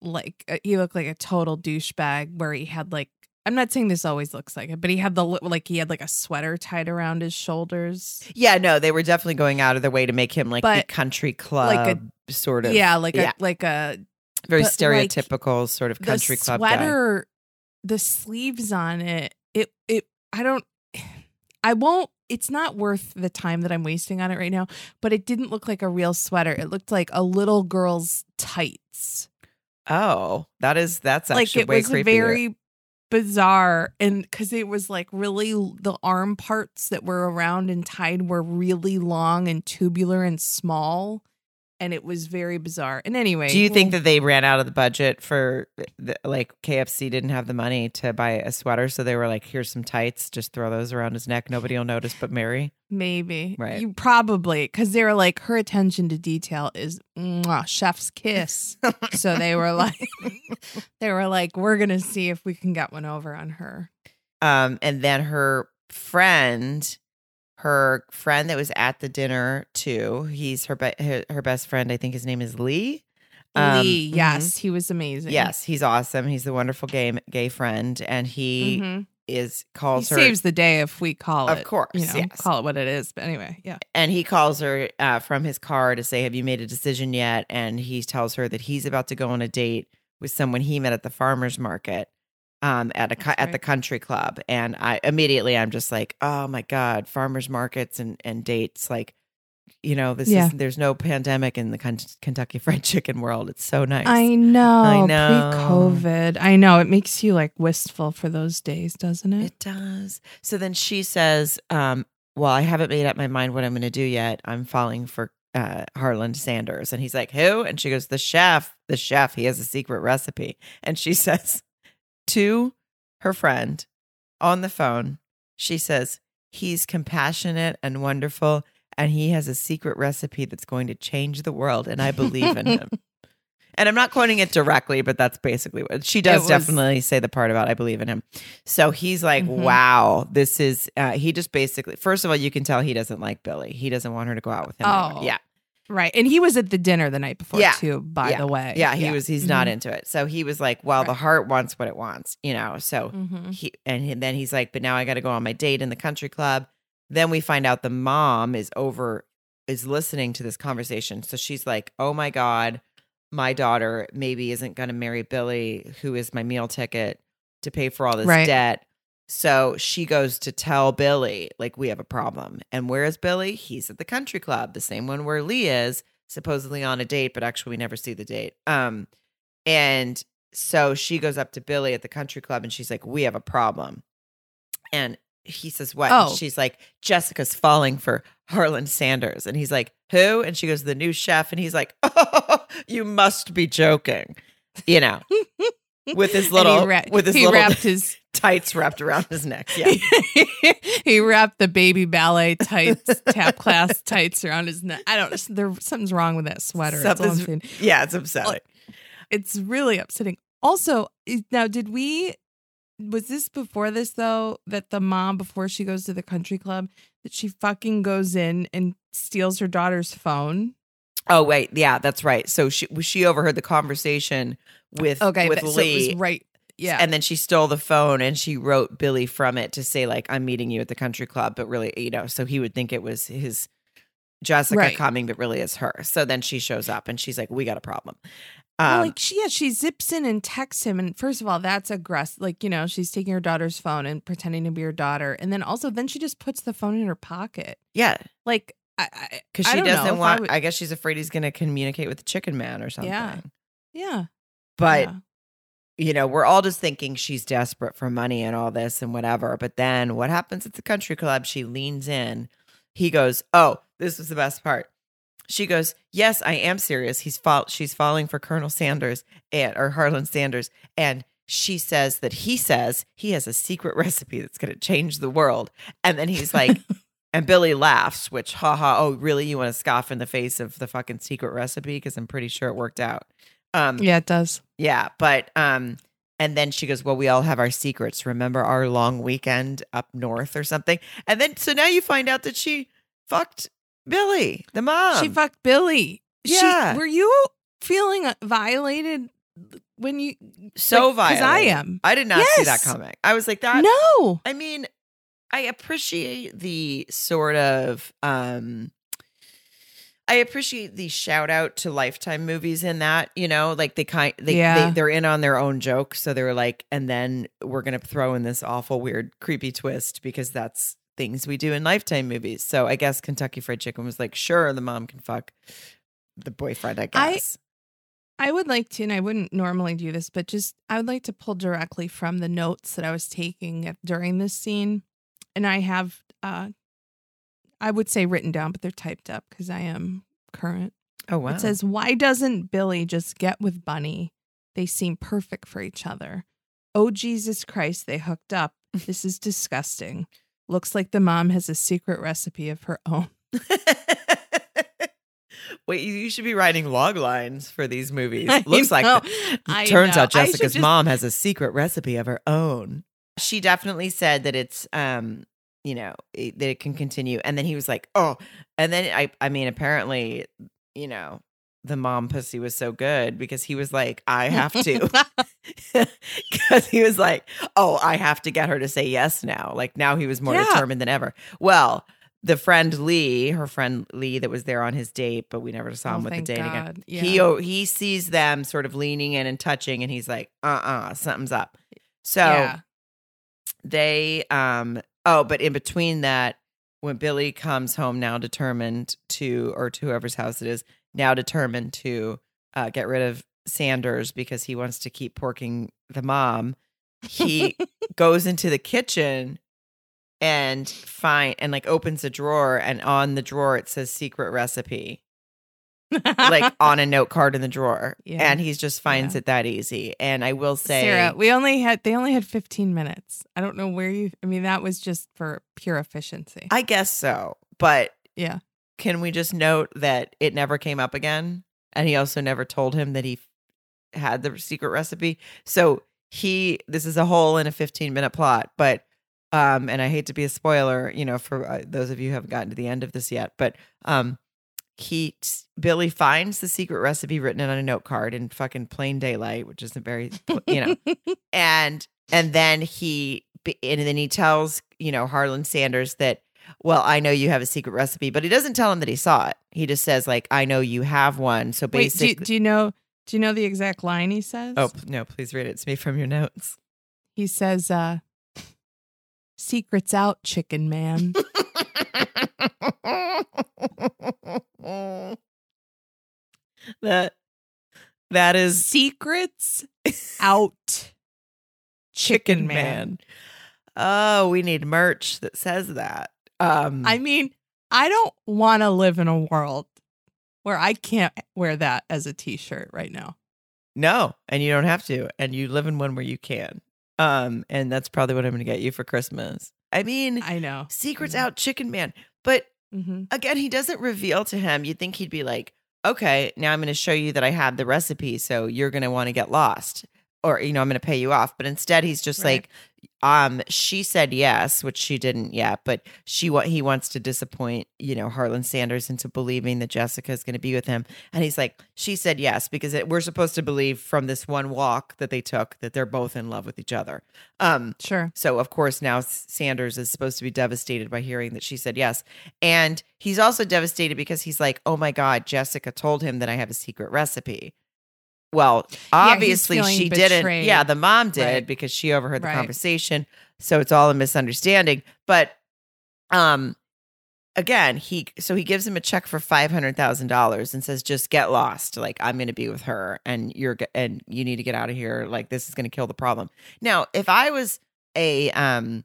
Speaker 2: like uh, he looked like a total douchebag where he had like I'm not saying this always looks like it, but he had the like he had like a sweater tied around his shoulders.
Speaker 1: yeah, no, they were definitely going out of their way to make him like the country club
Speaker 2: like a,
Speaker 1: sort of.
Speaker 2: yeah, like
Speaker 1: yeah,
Speaker 2: a like a
Speaker 1: very
Speaker 2: but, like,
Speaker 1: stereotypical sort of country
Speaker 2: the
Speaker 1: club guy.
Speaker 2: sweater, the sleeves on it. It it I don't. I won't. it's not worth the time that I'm wasting on it right now, but it didn't look like a real sweater. It looked like a little girl's tights.
Speaker 1: Oh, that is that's
Speaker 2: like it
Speaker 1: way
Speaker 2: was
Speaker 1: creepier.
Speaker 2: very bizarre. And because it was like really the arm parts that were around and tied were really long and tubular and small and it was very bizarre and anyway
Speaker 1: Do you think that they ran out of the budget for the, like KFC didn't have the money to buy a sweater, so they were like, "Here's some tights, just throw those around his neck. Nobody will notice but Mary."
Speaker 2: maybe
Speaker 1: Right.
Speaker 2: you probably because they were like her attention to detail is mwah, chef's kiss so they were like they were like we're gonna see if we can get one over on her
Speaker 1: Um, and then her friend, her friend that was at the dinner too. He's her be- her, her best friend. I think his name is Lee. Um,
Speaker 2: lee
Speaker 1: mhm.
Speaker 2: yes he was amazing
Speaker 1: Yes, he's awesome. He's the wonderful gay gay friend, and he
Speaker 2: Mhm.
Speaker 1: is
Speaker 2: he
Speaker 1: calls her
Speaker 2: saves the day if we call
Speaker 1: Of
Speaker 2: it
Speaker 1: course,
Speaker 2: you know
Speaker 1: yes.
Speaker 2: call it what it is but anyway yeah
Speaker 1: and he calls her uh, from his car to say, "Have you made a decision yet?" And he tells her that he's about to go on a date with someone he met at the farmers market, um, at a
Speaker 2: That's
Speaker 1: at the country club. And I immediately I'm just like, "Oh my god, farmers markets and and dates like." You know, this
Speaker 2: Yeah.
Speaker 1: is there's no pandemic in the Ken- Kentucky Fried Chicken world. It's so nice.
Speaker 2: I know.
Speaker 1: I know.
Speaker 2: Pre-COVID. I know. It makes you like wistful for those days, doesn't it?
Speaker 1: It does. So then she says, um, Well, I haven't made up my mind what I'm going to do yet. I'm falling for uh, Harland Sanders. And he's like, Who? And she goes, The chef. The chef. He has a secret recipe. And she says to her friend on the phone, She says, He's compassionate and wonderful. And he has a secret recipe that's going to change the world. And I believe in him. And I'm not quoting it directly, but that's basically what she does
Speaker 2: was-
Speaker 1: definitely say the part about I believe in him. So he's like,
Speaker 2: Mhm.
Speaker 1: wow, this is, uh, he just basically, first of all, you can tell he doesn't like Billy. He doesn't want her to go out with him. anymore.
Speaker 2: Oh,
Speaker 1: Yeah.
Speaker 2: Right. And he was at the dinner the night before
Speaker 1: Yeah.
Speaker 2: too, by
Speaker 1: Yeah.
Speaker 2: the way.
Speaker 1: Yeah. He was, he's not
Speaker 2: Mhm.
Speaker 1: into it. So he was like, well, the heart wants what it wants, you know? So
Speaker 2: Mhm.
Speaker 1: he, and he- then he's like, but now I got to go on my date in the country club. Then we find out the mom is over, is listening to this conversation. So she's like, oh my God, my daughter maybe isn't going to marry Billy, who is my meal ticket to pay for all this
Speaker 2: Right.
Speaker 1: debt. So she goes to tell Billy, like, we have a problem. And where is Billy? He's at the country club, the same one where Lee is, supposedly on a date, but actually we never see the date. Um, and so she goes up to Billy at the country club and she's like, We have a problem. And he says, What? And
Speaker 2: Oh.
Speaker 1: she's like, Jessica's falling for Harland Sanders. And he's like, Who? And she goes, The new chef. And he's like, Oh, you must be joking. You know, with his little
Speaker 2: wra-
Speaker 1: with his
Speaker 2: he
Speaker 1: little
Speaker 2: wrapped his
Speaker 1: tights wrapped around his neck. Yeah.
Speaker 2: he wrapped the baby ballet tights, tap class tights around his neck. I don't know. There something's wrong with that sweater. That's all I'm
Speaker 1: Something's-. Yeah, it's upsetting.
Speaker 2: It's really upsetting. Also, now did we was this before this though that the mom before she goes to the country club that she fucking goes in and steals her daughter's phone?
Speaker 1: Oh wait, yeah, that's right. So she she overheard the conversation with
Speaker 2: Okay,
Speaker 1: with
Speaker 2: but- so
Speaker 1: Lee.
Speaker 2: it was right. Yeah.
Speaker 1: And then she stole the phone and she wrote Billy from it to say, like, I'm meeting you at the country club, but really, you know, so he would think it was his Jessica
Speaker 2: Right.
Speaker 1: coming, but really it's her. So then she shows up and she's like, We got a problem.
Speaker 2: Well,
Speaker 1: Um,
Speaker 2: like she, yeah, she zips in and texts him, and first of all, that's aggressive. Like you know, she's taking her daughter's phone and pretending to be her daughter, and then also then she just puts the phone in her pocket.
Speaker 1: yeah,
Speaker 2: Like,
Speaker 1: because
Speaker 2: I
Speaker 1: she doesn't
Speaker 2: if I
Speaker 1: want,
Speaker 2: would-
Speaker 1: I, guess she's afraid he's going to communicate with the chicken man or something.
Speaker 2: Yeah. yeah,
Speaker 1: But
Speaker 2: yeah.
Speaker 1: you know, we're all just thinking she's desperate for money and all this and whatever. But then what happens at the country club? She leans in. He goes, Oh, this was the best part. She goes, Yes, I am serious. He's fall- she's falling for Colonel Sanders and or Harland Sanders. And she says that he says he has a secret recipe that's gonna change the world. And then he's like, and Billy laughs, which haha, oh, really? You want to scoff in the face of the fucking secret recipe? Because I'm pretty sure it worked out. Um,
Speaker 2: yeah, it does.
Speaker 1: yeah, but um and then she goes, "Well, we all have our secrets. Remember our long weekend up north or something?" And then so now you find out that she fucked Billy, the mom.
Speaker 2: she fucked Billy. She-
Speaker 1: yeah.
Speaker 2: were you feeling uh, violated when you?
Speaker 1: so
Speaker 2: like,
Speaker 1: violent.
Speaker 2: I am.
Speaker 1: I did not see that coming. I was like that.
Speaker 2: no,
Speaker 1: I mean, I appreciate the sort of um I appreciate the shout out to lifetime movies in that, you know, like they kind they,
Speaker 2: Yeah.
Speaker 1: they they're in on their own joke. So they were like, and then we're gonna throw in this awful, weird, creepy twist because that's things we do in Lifetime movies. So I guess Kentucky Fried Chicken was like, sure, the mom can fuck the boyfriend. I
Speaker 2: I-
Speaker 1: guess.
Speaker 2: I would like to, and I wouldn't normally do this, but just I would like to pull directly from the notes that I was taking during this scene, and I have, uh, I would say written down, but they're typed up because I am current.
Speaker 1: oh wow.
Speaker 2: It says, "Why doesn't Billy just get with Bunny? They seem perfect for each other. Oh Jesus Christ, they hooked up. This is disgusting. Looks like the mom has a secret recipe of her own."
Speaker 1: Wait, you- should be writing log lines for these movies.
Speaker 2: I
Speaker 1: Looks like
Speaker 2: know.
Speaker 1: that.
Speaker 2: I
Speaker 1: Turns
Speaker 2: know.
Speaker 1: out Jessica's
Speaker 2: just-
Speaker 1: mom has a secret recipe of her own. She definitely said that it's um, you know, it, that it can continue. And then he was like, "Oh." And then I I mean, apparently, you know, the mom pussy was so good because he was like, "I have to." Cuz he was like, "Oh, I have to get her to say yes now." Like now he was more
Speaker 2: Yeah.
Speaker 1: determined than ever. Well, the friend Lee, her friend Lee that was there on his date, but we never saw
Speaker 2: Oh,
Speaker 1: him with the date again
Speaker 2: God.
Speaker 1: he oh, he sees them sort of leaning in and touching and he's like uh-uh something's up so
Speaker 2: yeah.
Speaker 1: They um oh but in between that when billy comes home now determined to or to whoever's house it is now determined to uh, get rid of sanders because he wants to keep porking the mom he goes into the kitchen and find and like opens a drawer and on the drawer it says secret recipe like on a note card in the drawer.
Speaker 2: Yeah.
Speaker 1: And he just finds
Speaker 2: Yeah.
Speaker 1: it that easy. And I will say
Speaker 2: Sarah, we only had they only had 15 minutes. I don't know where you I mean that was just for pure efficiency.
Speaker 1: I guess so. But
Speaker 2: yeah.
Speaker 1: can we just note that it never came up again? And he also never told him that he had the secret recipe. So he this is a hole in a 15 minute plot, but um and I hate to be a spoiler, you know, for uh, those of you who haven't gotten to the end of this yet, but um he Billy finds the secret recipe written on a note card in fucking plain daylight, which isn't very you know, and and then he and then he tells you know Harland Sanders that well I know you have a secret recipe, but he doesn't tell him that he saw it. He just says like I know you have one. So
Speaker 2: Wait, do,
Speaker 1: basically,
Speaker 2: do you know do you know the exact line he says?
Speaker 1: oh no, please read it to me from your notes.
Speaker 2: He says uh Secrets out, chicken man.
Speaker 1: that that is
Speaker 2: Secrets out, chicken man.
Speaker 1: Oh, we need merch that says that. Um,
Speaker 2: I mean, I don't want to live in a world where I can't wear that as a t-shirt right now.
Speaker 1: No, and you don't have to. And you live in one where you can. Um, and that's probably what I'm gonna get you for Christmas. I mean,
Speaker 2: I know.
Speaker 1: secrets
Speaker 2: Mhm.
Speaker 1: out, chicken man. But
Speaker 2: hmm
Speaker 1: again, he doesn't reveal to him. You'd think he'd be like, okay, now I'm gonna show you that I have the recipe, so you're gonna want to get lost. Or, you know, I'm gonna pay you off. But instead he's just
Speaker 2: Right.
Speaker 1: like, um, she said yes, which she didn't yet, but she what he wants to disappoint, you know, Harland Sanders into believing that Jessica is going to be with him, and he's like, she said yes because it, we're supposed to believe from this one walk that they took that they're both in love with each other. Um,
Speaker 2: Sure.
Speaker 1: so of course now Sanders is supposed to be devastated by hearing that she said yes, and he's also devastated because he's like, oh my god, Jessica told him that I have a secret recipe. Well, obviously
Speaker 2: feeling
Speaker 1: she didn't. Yeah, the mom did
Speaker 2: Right.
Speaker 1: because she overheard the
Speaker 2: Right.
Speaker 1: conversation. So it's all a misunderstanding. But um again, he so he gives him a check for five hundred thousand dollars and says, "Just get lost. Like I'm going to be with her, and you're and you need to get out of here. Like this is going to kill the problem." Now, if I was a um,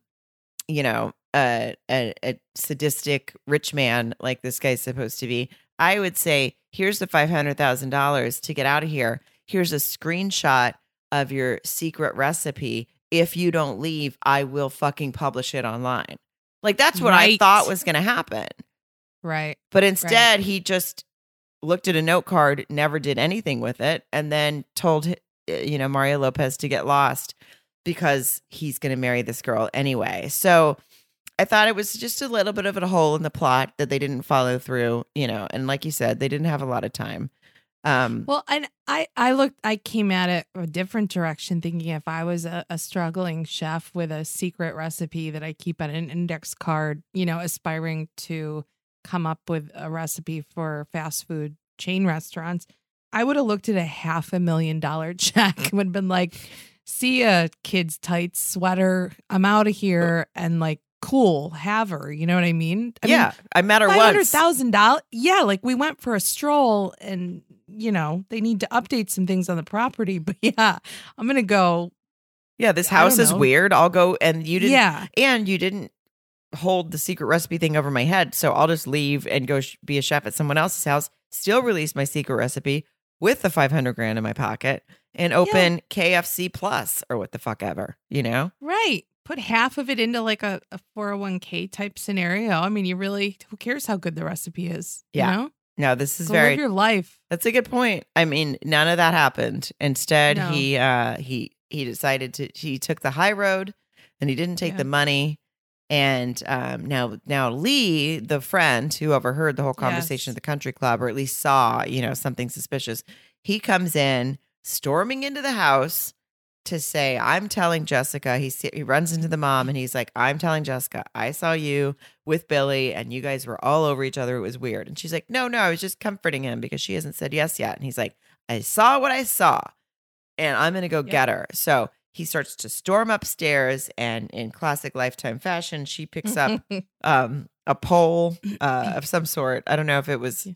Speaker 1: you know, a, a a sadistic rich man like this guy's supposed to be, I would say, "Here's the five hundred thousand dollars to get out of here. Here's a screenshot of your secret recipe." If you don't leave, I will fucking publish it online. Like that's what I thought was going to happen.
Speaker 2: Right.
Speaker 1: But instead, he just looked at a note card, never did anything with it, and then told uh, you know Mario Lopez to get lost because he's going to marry this girl anyway. So I thought it was just a little bit of a hole in the plot that they didn't follow through, you know. And like you said, they didn't have a lot of time. Um,
Speaker 2: Well, and I, I looked, I came at it a different direction, thinking if I was a, a struggling chef with a secret recipe that I keep on an index card, you know, aspiring to come up with a recipe for fast food chain restaurants, I would have looked at a half a million dollar check and would have been like, see a kid's tight sweater. I'm out of here. And like, cool. Have her. You know what I mean? I
Speaker 1: yeah, I met her once.
Speaker 2: thousand dollars. Yeah, like we went for a stroll, and you know they need to update some things on the property. But yeah, I'm gonna go.
Speaker 1: Yeah, this house is weird. I'll go and you didn't
Speaker 2: Yeah,
Speaker 1: and you didn't hold the secret recipe thing over my head, so I'll just leave and go sh- be a chef at someone else's house. Still release my secret recipe with the 500 grand in my pocket and open KFC plus or what the fuck ever, you know?
Speaker 2: right. Put half of it into like a, a 401k type scenario. I mean, you really who cares how good the recipe is?
Speaker 1: Yeah.
Speaker 2: You know?
Speaker 1: No, this is
Speaker 2: Go
Speaker 1: very
Speaker 2: live your life.
Speaker 1: That's a good point. I mean, none of that happened. Instead,
Speaker 2: No.
Speaker 1: he uh he he decided to he took the high road and he didn't take
Speaker 2: Yeah.
Speaker 1: the money. And um now now Lee, the friend who overheard the whole conversation
Speaker 2: Yes.
Speaker 1: at the country club, or at least saw, you know, something suspicious, he comes in storming into the house to say, I'm telling Jessica, he he runs into the mom and he's like, I'm telling Jessica, I saw you with Billy and you guys were all over each other. It was weird. And she's like, No, no, I was just comforting him because she hasn't said yes yet. And he's like, I saw what I saw and I'm going to go
Speaker 2: Yep.
Speaker 1: get her. So he starts to storm upstairs and in classic lifetime fashion, she picks up um, a pole uh, of some sort. I don't know if it was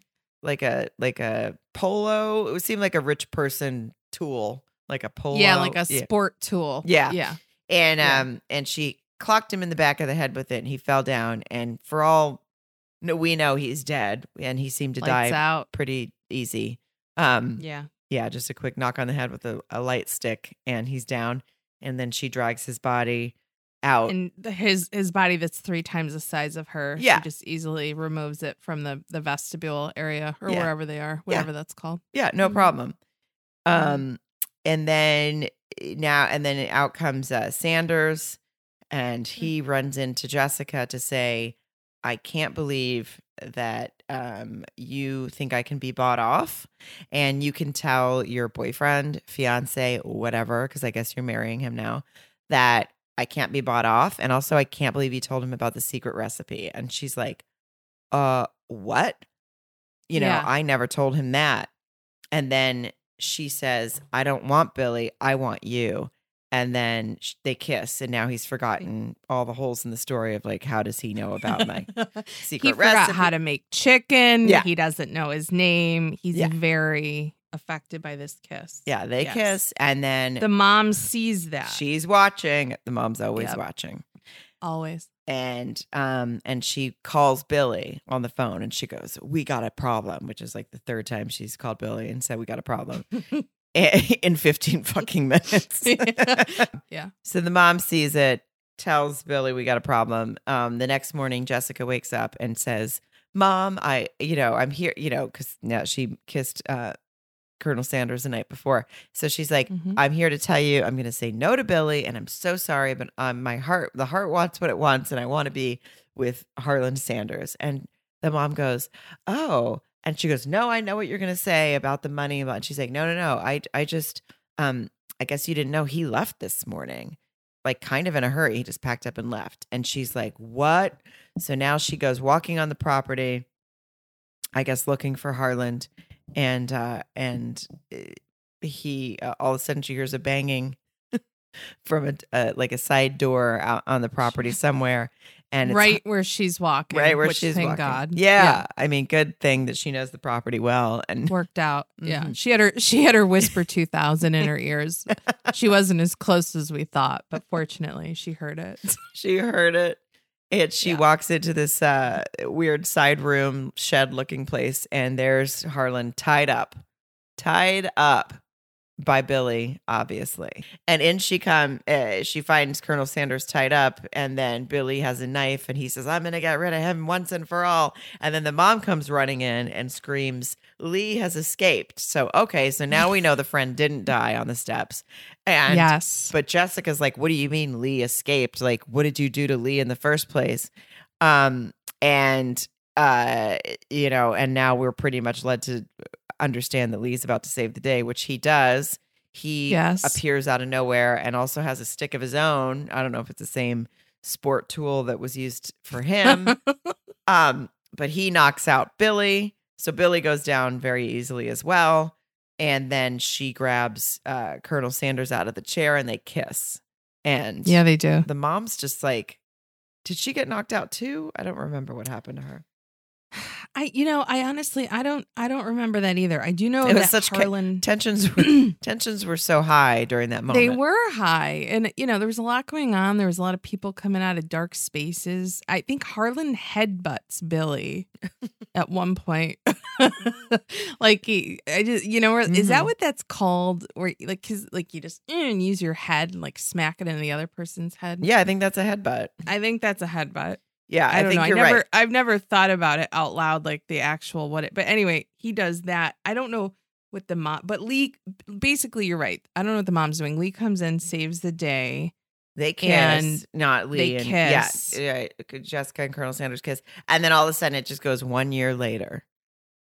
Speaker 1: like a like a polo. It would seem like a rich person tool, like a polo.
Speaker 2: yeah, like a
Speaker 1: Yeah.
Speaker 2: sport tool.
Speaker 1: Yeah.
Speaker 2: Yeah.
Speaker 1: And
Speaker 2: Yeah.
Speaker 1: um and she clocked him in the back of the head with it and he fell down and for all no we know he's dead and he seemed to
Speaker 2: Lights
Speaker 1: die
Speaker 2: out.
Speaker 1: pretty easy. Um
Speaker 2: Yeah.
Speaker 1: yeah, just a quick knock on the head with a, a light stick and he's down and then she drags his body out.
Speaker 2: And his his body that's three times the size of her.
Speaker 1: Yeah.
Speaker 2: She just easily removes it from the the vestibule area or
Speaker 1: Yeah.
Speaker 2: wherever they are, whatever that's called.
Speaker 1: yeah, no
Speaker 2: Mhm.
Speaker 1: problem.
Speaker 2: Mhm.
Speaker 1: Um and then eh, now and then out comes uh, Sanders and he runs into Jessica to say I can't believe that um, you think I can be bought off and you can tell your boyfriend, fiance, whatever, because I guess you're marrying him now, that I can't be bought off. And also, I can't believe you told him about the secret recipe. And she's like, uh, what? You know,
Speaker 2: Yeah.
Speaker 1: I never told him that. And then she says, I don't want Billy. I want you. And then they kiss, and now he's forgotten all the holes in the story of like, how does he know about my secret
Speaker 2: he forgot
Speaker 1: recipe?
Speaker 2: how to make chicken.
Speaker 1: Yeah.
Speaker 2: He doesn't know his name. He's
Speaker 1: Yeah.
Speaker 2: very affected by this kiss.
Speaker 1: Yeah, they
Speaker 2: Yes.
Speaker 1: kiss, and then
Speaker 2: The mom sees that.
Speaker 1: she's watching. The mom's always
Speaker 2: Yep.
Speaker 1: watching,
Speaker 2: always.
Speaker 1: And um, and she calls Billy on the phone, and she goes, "We got a problem," which is like the third time she's called Billy and said, "We got a problem." in 15 fucking minutes.
Speaker 2: Yeah.
Speaker 1: So the mom sees it, tells Billy we got a problem. Um, the next morning, Jessica wakes up and says, "Mom, I, you know, I'm here, you know, because now she kissed uh, Colonel Sanders the night before. So she's like,
Speaker 2: Mhm.
Speaker 1: I'm here to tell you, I'm going to say no to Billy, and I'm so sorry, but um, my heart, the heart wants what it wants, and I want to be with Harland Sanders." And the mom goes, "Oh." And she goes, "No, I know what you're going to say about the money." About she's like, "No, no, no. I, I just, um, I guess you didn't know he left this morning, like kind of in a hurry. He just packed up and left." And she's like, "What?" So now she goes walking on the property, I guess looking for Harland, and uh, and uh, he uh, all of a sudden she hears a banging from a uh, like a side door out on the property somewhere, and it's
Speaker 2: right where she's walking.
Speaker 1: right where
Speaker 2: which,
Speaker 1: she's
Speaker 2: thank
Speaker 1: walking.
Speaker 2: God.
Speaker 1: Yeah. I mean, good thing that she knows the property well, and
Speaker 2: Worked out. Yeah.
Speaker 1: Mhm.
Speaker 2: She had her she had her whisper 2000 in her ears. She wasn't as close as we thought, but fortunately she heard it.
Speaker 1: she heard it. And she
Speaker 2: Yeah.
Speaker 1: walks into this uh, weird side room, shed looking place, and there's Harland tied up, tied up by Billy, obviously. And in she come, uh, she finds Colonel Sanders tied up, and then Billy has a knife, and he says, "I'm gonna get rid of him once and for all." And then the mom comes running in and screams, "Lee has escaped." So okay, so now we know the friend didn't die on the steps, and
Speaker 2: yes.
Speaker 1: but Jessica's like, "What do you mean Lee escaped? Like, what did you do to Lee in the first place?" Um, and uh, you know, and now we're pretty much led to understand that Lee's about to save the day, which he does. He
Speaker 2: Yes.
Speaker 1: appears out of nowhere and also has a stick of his own. I don't know if it's the same sport tool that was used for him. um, but he knocks out Billy. So Billy goes down very easily as well. And then she grabs uh, Colonel Sanders out of the chair and they kiss. And
Speaker 2: yeah, they do.
Speaker 1: the mom's just like, Did she get knocked out too? I don't remember what happened to her.
Speaker 2: I you know, I honestly I don't I don't remember that either. I do know
Speaker 1: It was
Speaker 2: that
Speaker 1: such
Speaker 2: Harlan
Speaker 1: Tensions were tensions were so high during that moment.
Speaker 2: They were high. And, you know, there was a lot going on. There was a lot of people coming out of dark spaces. I think Harland headbutts Billy at one point. like, he, I just, you know, is that
Speaker 1: Mhm.
Speaker 2: what that's called? Or, like, cause, like, you just and use your head and, like, smack it into the other person's head?
Speaker 1: Yeah, I think that's a headbutt.
Speaker 2: I think that's a headbutt.
Speaker 1: Yeah,
Speaker 2: I,
Speaker 1: I,
Speaker 2: don't
Speaker 1: think
Speaker 2: know.
Speaker 1: you're
Speaker 2: I never,
Speaker 1: right.
Speaker 2: I've never thought about it out loud, like the actual what it. But anyway, he does that. I don't know what the mom, but Lee. Basically, you're right. I don't know what the mom's doing. Lee comes in, saves the day.
Speaker 1: They kiss,
Speaker 2: and
Speaker 1: not Lee.
Speaker 2: they
Speaker 1: and,
Speaker 2: kiss.
Speaker 1: Yeah, yeah, Jessica and Colonel Sanders kiss, and then all of a sudden it just goes one year later.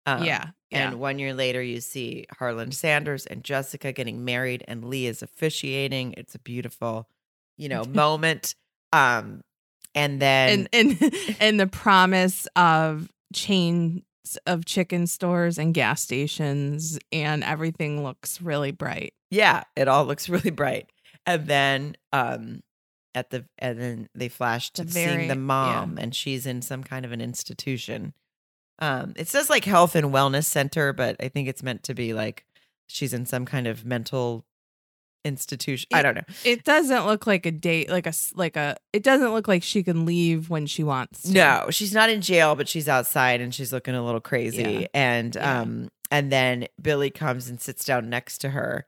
Speaker 1: Um,
Speaker 2: yeah, yeah.
Speaker 1: And one year later, you see Harland Sanders and Jessica getting married, and Lee is officiating. It's a beautiful, you know, moment. Um, and then
Speaker 2: and and and the promise of chains of chicken stores and gas stations, and everything looks really bright.
Speaker 1: yeah, it all looks really bright. And then, um, at the and then they flash to
Speaker 2: The
Speaker 1: seeing
Speaker 2: very-
Speaker 1: the
Speaker 2: yeah.
Speaker 1: mom, and she's in some kind of an institution. Um, it says like health and wellness center, but I think it's meant to be like she's in some kind of mental institution. I don't know.
Speaker 2: It doesn't look like a date, like a like a. It doesn't look like she can leave when she wants. To.
Speaker 1: No, she's not in jail, but she's outside and she's looking a little crazy.
Speaker 2: Yeah.
Speaker 1: And
Speaker 2: Yeah.
Speaker 1: um and then Billy comes and sits down next to her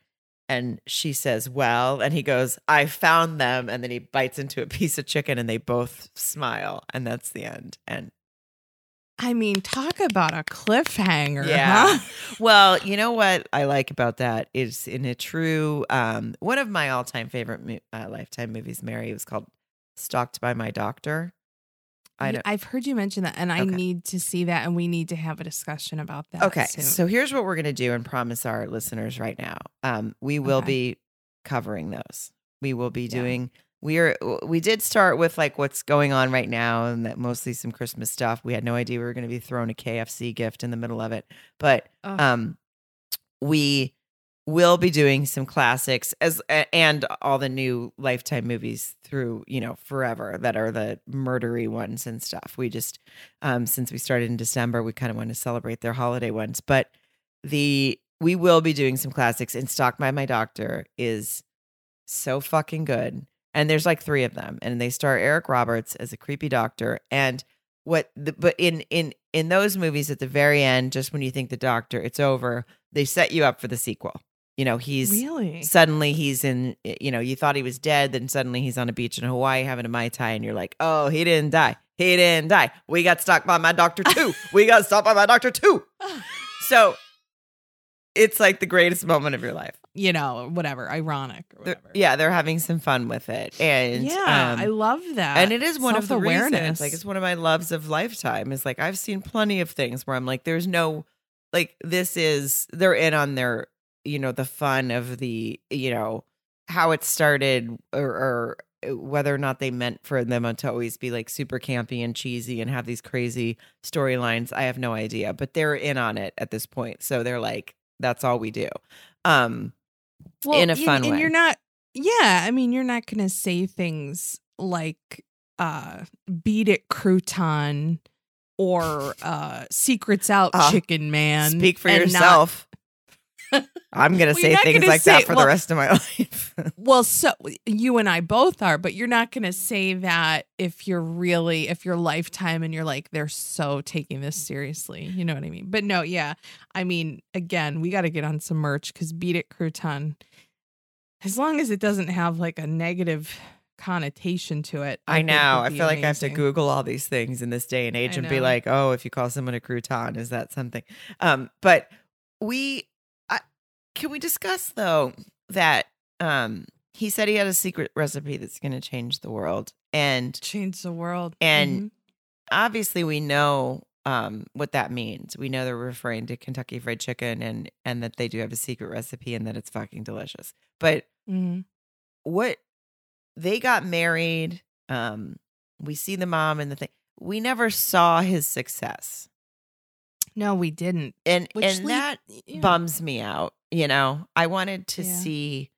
Speaker 1: and she says, "Well," and he goes, "I found them." And then he bites into a piece of chicken and they both smile and that's the end. And
Speaker 2: I mean, talk about a cliffhanger.
Speaker 1: Yeah.
Speaker 2: huh?
Speaker 1: well, you know what I like about that is in a true um one of my all-time favorite mo- uh, lifetime movies, Mary, was called Stalked by My Doctor. I don't
Speaker 2: I've heard you mention that, and I
Speaker 1: Okay.
Speaker 2: need to see that, and we need to have a discussion about that.
Speaker 1: Okay,
Speaker 2: soon.
Speaker 1: so here's what we're going to do and promise our listeners right now. Um, we will
Speaker 2: Okay.
Speaker 1: be covering those. We will be
Speaker 2: Yeah.
Speaker 1: doing. We are. We did start with like what's going on right now, and that mostly some Christmas stuff. We had no idea we were going to be thrown a KFC gift in the middle of it, but
Speaker 2: Ugh.
Speaker 1: um, we will be doing some classics as and all the new Lifetime movies through you know forever that are the murdery ones and stuff. We just um, since we started in December, we kind of want to celebrate their holiday ones, but the we will be doing some classics. And Stalked by My Doctor is so fucking good. And there's like three of them, and they star Eric Roberts as a creepy doctor. And what, the, but in in in those movies, at the very end, just when you think the doctor, it's over, they set you up for the sequel. You know, he's
Speaker 2: really
Speaker 1: suddenly he's in you know you thought he was dead then suddenly he's on a beach in hawaii having a mai tai and you're like oh he didn't die he didn't die we got stalked by my doctor too we got stalked by my doctor too so it's like the greatest moment of your life.
Speaker 2: You know, whatever, ironic or
Speaker 1: They're-
Speaker 2: whatever.
Speaker 1: yeah they're having some fun with it. And
Speaker 2: yeah,
Speaker 1: um,
Speaker 2: I love that,
Speaker 1: and it is one of the reasons
Speaker 2: Self-awareness.
Speaker 1: like it's one of my loves of lifetime is like i've seen plenty of things where i'm like there's no like this is they're in on their you know the fun of the you know how it started or, or uh, whether or not they meant for them to always be like super campy and cheesy and have these crazy storylines i have no idea. But they're in on it at this point. So they're like that's all we do um in a fun
Speaker 2: and
Speaker 1: way.
Speaker 2: you're not. Yeah, I mean, you're not going to say things like uh "beat it, crouton" or uh "secrets out,
Speaker 1: Uh,
Speaker 2: chicken man."
Speaker 1: speak for yourself i'm gonna
Speaker 2: Well,
Speaker 1: say things like that for
Speaker 2: well-
Speaker 1: the rest of my life
Speaker 2: well, so you and I both are, but you're not going to say that if you're really if you're lifetime and you're like they're so taking this seriously. You know what I mean? But no, yeah. I mean, again, we got to get on some merch cuz Beat It Crouton as long as it doesn't have like a negative connotation to it.
Speaker 1: I
Speaker 2: think
Speaker 1: know. I feel like I have to. Google all these things in this day and age
Speaker 2: I
Speaker 1: and be like, oh, if you call someone a crouton, is that something? Um, but we I, can we discuss though that um he said he had a secret recipe that's going to change the world, and
Speaker 2: change the world.
Speaker 1: And-
Speaker 2: Mhm.
Speaker 1: obviously we know um what that means. We know they're referring to Kentucky Fried Chicken and and that they do have a secret recipe and that it's fucking delicious. But
Speaker 2: mm-hmm.
Speaker 1: what they got married um we see the mom and the thing we never saw his success
Speaker 2: no, we didn't.
Speaker 1: and
Speaker 2: Which
Speaker 1: and
Speaker 2: lead-
Speaker 1: that
Speaker 2: yeah.
Speaker 1: bums me out you know i wanted to
Speaker 2: Yeah.
Speaker 1: see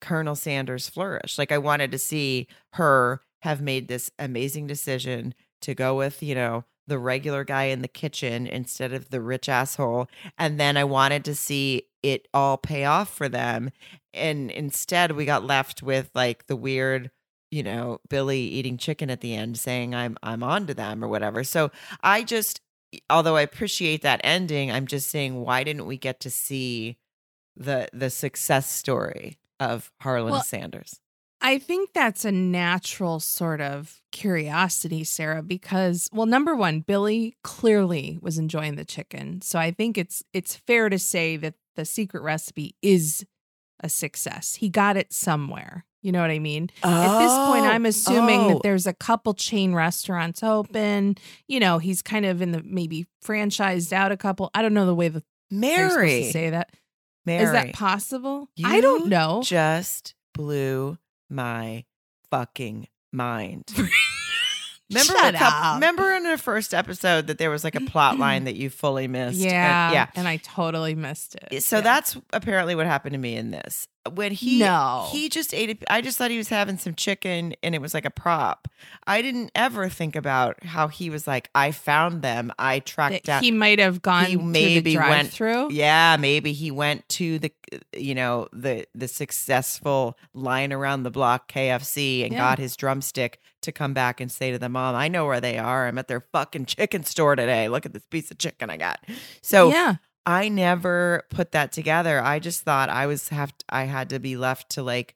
Speaker 1: colonel sanders flourish like i wanted to see her have made this amazing decision to go with, you know, the regular guy in the kitchen instead of the rich asshole. And then I wanted to see it all pay off for them. And instead, we got left with like the weird, you know, Billy eating chicken at the end saying I'm I'm on to them or whatever. So I just although I appreciate that ending, I'm just saying why didn't we get to see the the success story of Harland
Speaker 2: Well,
Speaker 1: Sanders?
Speaker 2: I think that's a natural sort of curiosity, Sarah, because well, number one, Billy clearly was enjoying the chicken. So I think it's it's fair to say that the secret recipe is a success. He got it somewhere. You know what I mean? At this point, oh, I'm assuming
Speaker 1: oh.
Speaker 2: that there's a couple chain restaurants open. You know, he's kind of in the maybe franchised out a couple. I don't know the way the
Speaker 1: Mary.
Speaker 2: say that.
Speaker 1: Mary.
Speaker 2: Is that possible? I don't know.
Speaker 1: Just blew my fucking mind. Remember,
Speaker 2: Shut
Speaker 1: a
Speaker 2: up.
Speaker 1: remember in the first episode that there was like a plot line that you fully missed. And-
Speaker 2: Yeah,
Speaker 1: yeah.
Speaker 2: and I totally missed it.
Speaker 1: So
Speaker 2: Yeah.
Speaker 1: that's apparently what happened to me in this. When he
Speaker 2: No.
Speaker 1: he just ate it. I just thought he was having some chicken and it was like a prop. I didn't ever think about how he was like, I found them. I tracked
Speaker 2: That
Speaker 1: down.
Speaker 2: he might have gone
Speaker 1: he maybe went-
Speaker 2: drive-through.
Speaker 1: yeah, maybe he went to the you know the the successful line around the block KFC and
Speaker 2: Yeah.
Speaker 1: got his drumstick to come back and say to the mom, "I know where they are. I'm at their fucking chicken store today. Look at this piece of chicken I got." So
Speaker 2: yeah,
Speaker 1: I never put that together. I just thought I was have I had to be left to like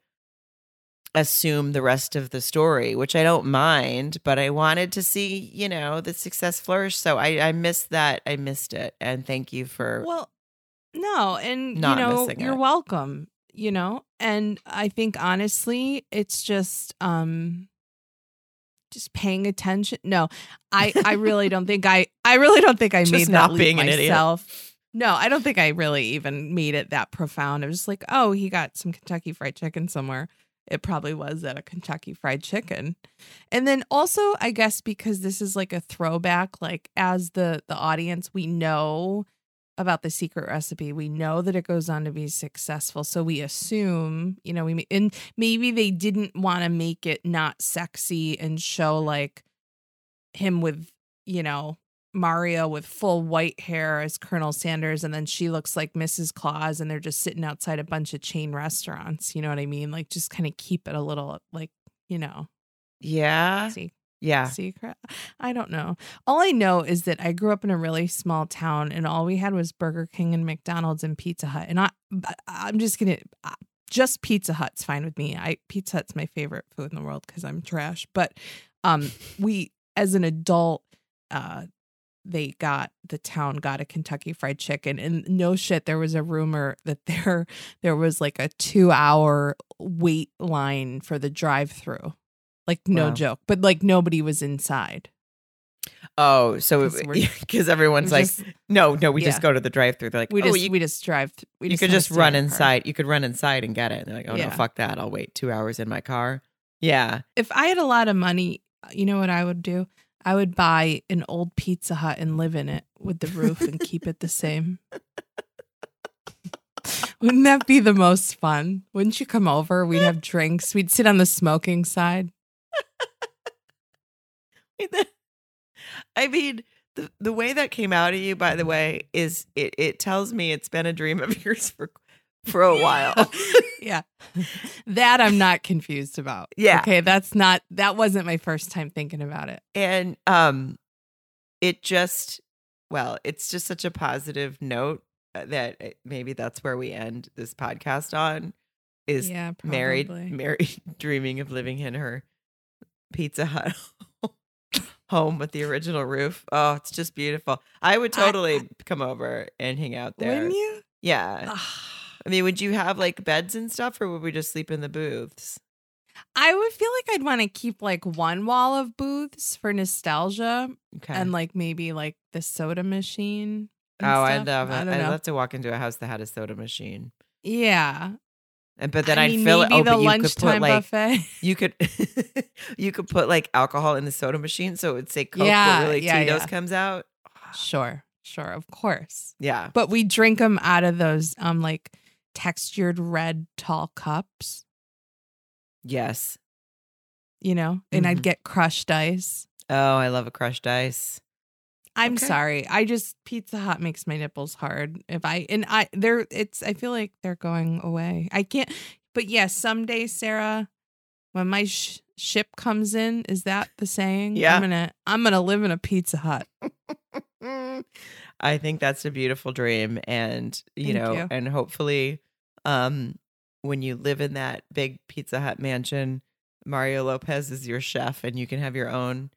Speaker 1: assume the rest of the story, which I don't mind, but I wanted to see, you know, the success flourish. So I I missed that. I missed it. And thank you for
Speaker 2: Well, no, and
Speaker 1: Not
Speaker 2: you know, you're
Speaker 1: it.
Speaker 2: welcome, you know. And I think honestly, it's just um just paying attention. No, I I really don't think I I really don't think I
Speaker 1: Just
Speaker 2: made
Speaker 1: not
Speaker 2: that leap
Speaker 1: being an idiot.
Speaker 2: No, I don't think I really even made it that profound. I was just like, oh, he got some Kentucky fried chicken somewhere. It probably was at a Kentucky fried chicken. And then also, I guess because this is like a throwback, like as the the audience, we know about the secret recipe. We know that it goes on to be successful. So we assume, you know, we and maybe they didn't want to make it not sexy and show like him with, you know, Mario with full white hair as Colonel Sanders, and then she looks like Mrs. Claus, and they're just sitting outside a bunch of chain restaurants. You know what I mean? Like, just kind of keep it a little, like, you know,
Speaker 1: Yeah.
Speaker 2: see,
Speaker 1: Yeah.
Speaker 2: secret. I don't know. All I know is that I grew up in a really small town, and all we had was Burger King and McDonald's and Pizza Hut. And I, I'm just gonna, uh, just Pizza Hut's fine with me. I Pizza Hut's my favorite food in the world because I'm trash. But, um, we as an adult, uh, they got the town got a Kentucky Fried Chicken, and no shit, there was a rumor that there there was like a two hour wait line for the drive through. Like no
Speaker 1: Wow.
Speaker 2: joke, but like nobody was inside.
Speaker 1: Oh, so
Speaker 2: 'Cause
Speaker 1: because everyone's like,
Speaker 2: just-
Speaker 1: no, no, we
Speaker 2: yeah.
Speaker 1: just go to the drive-through. They're like,
Speaker 2: we
Speaker 1: oh,
Speaker 2: just
Speaker 1: you,
Speaker 2: we just drive. th- We
Speaker 1: you could just run
Speaker 2: in the car.
Speaker 1: inside. You could run inside and get it. And they're like, oh
Speaker 2: Yeah.
Speaker 1: no, fuck that. I'll wait two hours in my car. Yeah.
Speaker 2: If I had a lot of money, uh, you know what I would do? I would buy an old Pizza Hut and live in it with the roof and keep it the same. Wouldn't that be the most fun? Wouldn't you come over? We'd have drinks. We'd sit on the smoking side.
Speaker 1: I mean, the the way that came out of you, by the way, is it it tells me it's been a dream of yours for for a while.
Speaker 2: yeah. That I'm not confused about.
Speaker 1: Yeah.
Speaker 2: Okay. That's not, that wasn't my first time thinking about it.
Speaker 1: and um it just well, it's just such a positive note uh, that maybe that's where we end this podcast on is
Speaker 2: yeah.
Speaker 1: married
Speaker 2: probably.
Speaker 1: married dreaming of living in her Pizza Hut home with the original roof. Oh, it's just beautiful. I would
Speaker 2: I-
Speaker 1: totally come over and hang out there.
Speaker 2: Wouldn't you?
Speaker 1: Yeah. I mean, would you have like beds and stuff or would we just sleep in the booths?
Speaker 2: I would feel like I'd want to keep like one wall of booths for nostalgia
Speaker 1: Okay.
Speaker 2: and like maybe like the soda machine.
Speaker 1: oh,
Speaker 2: and
Speaker 1: I
Speaker 2: stuff.
Speaker 1: love it. I'd love to walk into a house that had a soda machine.
Speaker 2: yeah.
Speaker 1: And but then
Speaker 2: I
Speaker 1: I'd
Speaker 2: mean,
Speaker 1: fill it. Oh,
Speaker 2: the
Speaker 1: but you could put like
Speaker 2: buffet.
Speaker 1: you could you could put like alcohol in the soda machine, so it would say Coke,
Speaker 2: Yeah,
Speaker 1: but really
Speaker 2: yeah,
Speaker 1: Tito's
Speaker 2: yeah.
Speaker 1: comes out.
Speaker 2: sure. Sure. Of course.
Speaker 1: Yeah,
Speaker 2: But we drink them out of those um like textured red tall cups.
Speaker 1: yes,
Speaker 2: you know, and I'd
Speaker 1: Mhm.
Speaker 2: get crushed ice.
Speaker 1: Oh, I love a crushed ice.
Speaker 2: I'm
Speaker 1: Okay.
Speaker 2: sorry. I just Pizza Hut makes my nipples hard. If I and I they're it's I feel like they're going away. I can't. But yes, someday, Sarah, when my sh- ship comes in, is that the saying?
Speaker 1: Yeah.
Speaker 2: I'm gonna I'm gonna live in a Pizza Hut.
Speaker 1: I think that's a beautiful dream and you
Speaker 2: Thank
Speaker 1: know
Speaker 2: you.
Speaker 1: and hopefully um when you live in that big Pizza Hut mansion Mario Lopez is your chef and you can have your own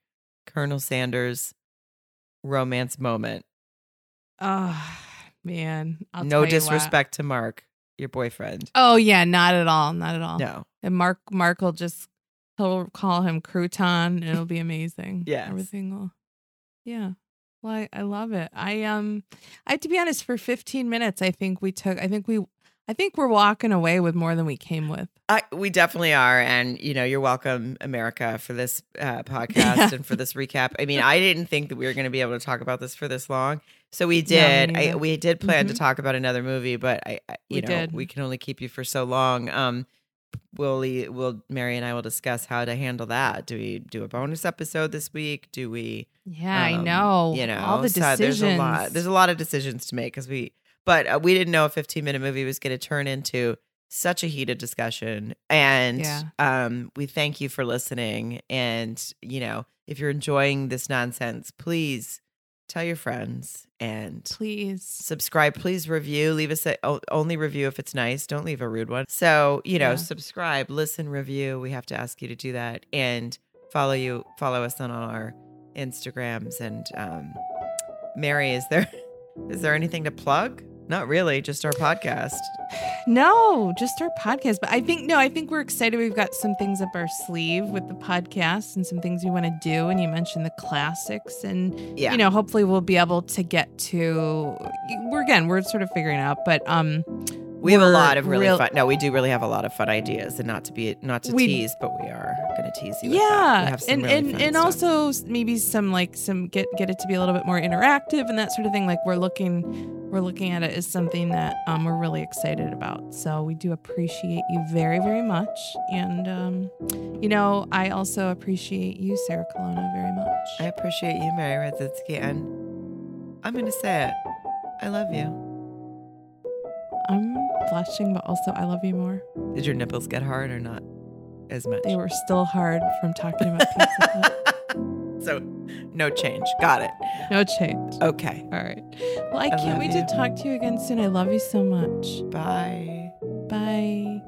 Speaker 1: Colonel Sanders romance moment.
Speaker 2: Oh man, I'll
Speaker 1: no
Speaker 2: tell you what.
Speaker 1: disrespect to Mark, your boyfriend.
Speaker 2: Oh yeah, not at all, not at all.
Speaker 1: No.
Speaker 2: And Mark Mark will just he'll call him crouton and it'll be amazing.
Speaker 1: yeah
Speaker 2: Everything will Yeah. Well, I, I love it. I um I have to be honest, for 15 minutes I think we took I think we I think we're walking away with more than we came with.
Speaker 1: I, we definitely are, and you know, you're welcome, America, for this uh, podcast
Speaker 2: Yeah.
Speaker 1: and for this recap. I mean, I didn't think that we were going to be able to talk about this for this long, so we did. I, we did plan to
Speaker 2: Mhm.
Speaker 1: talk about another movie, but I, I you
Speaker 2: We
Speaker 1: know,
Speaker 2: did.
Speaker 1: we can only keep you for so long. Um, will we? Will Mary and I will discuss how to handle that? Do we do a bonus episode this week? Do we?
Speaker 2: Yeah, I
Speaker 1: um,
Speaker 2: know.
Speaker 1: You know,
Speaker 2: all the
Speaker 1: so
Speaker 2: decisions.
Speaker 1: there's a lot. There's a lot of decisions to make because we, but uh, we didn't know a 15 minute movie was going to turn into such a heated discussion. And
Speaker 2: Yeah.
Speaker 1: um, we thank you for listening. And you know, if you're enjoying this nonsense, please tell your friends and
Speaker 2: Please.
Speaker 1: subscribe. Please review. Leave us a only review if it's nice. Don't leave a rude one. So you know,
Speaker 2: Yeah.
Speaker 1: subscribe, listen, review. We have to ask you to do that and follow you. Follow us on all our Instagrams. And um, Mary, is there is there anything to plug? Not really. Just our podcast.
Speaker 2: No, just our podcast. But I think no, I think we're excited. We've got some things up our sleeve with the podcast and some things we want to do. And you mentioned the classics, and
Speaker 1: Yeah.
Speaker 2: you know, hopefully we'll be able to get to. We're again, we're sort of figuring it out, but um,
Speaker 1: we have a lot of really
Speaker 2: real-
Speaker 1: fun. No, we do really have a lot of fun ideas, and not to be not to
Speaker 2: We-
Speaker 1: tease, but we are going to tease you. with that.
Speaker 2: yeah,
Speaker 1: we have some
Speaker 2: and
Speaker 1: really
Speaker 2: and and
Speaker 1: stuff.
Speaker 2: also maybe some like some get get it to be a little bit more interactive and that sort of thing. Like we're looking. We're looking at it as something that um, we're really excited about. So we do appreciate you very, very much. And, um, you know, I also appreciate you, Sarah Colonna, very much.
Speaker 1: I appreciate you, Mary Radzinsky, and I'm going to say it. I love you.
Speaker 2: I'm blushing, but also I love you more.
Speaker 1: Did your nipples get hard or not as much?
Speaker 2: They were still hard from talking about Pizza
Speaker 1: so, no change. Got it.
Speaker 2: No change.
Speaker 1: Okay.
Speaker 2: All right. Well, I
Speaker 1: I
Speaker 2: can't wait
Speaker 1: you.
Speaker 2: to talk to you again soon. I love you so much.
Speaker 1: Bye.
Speaker 2: Bye.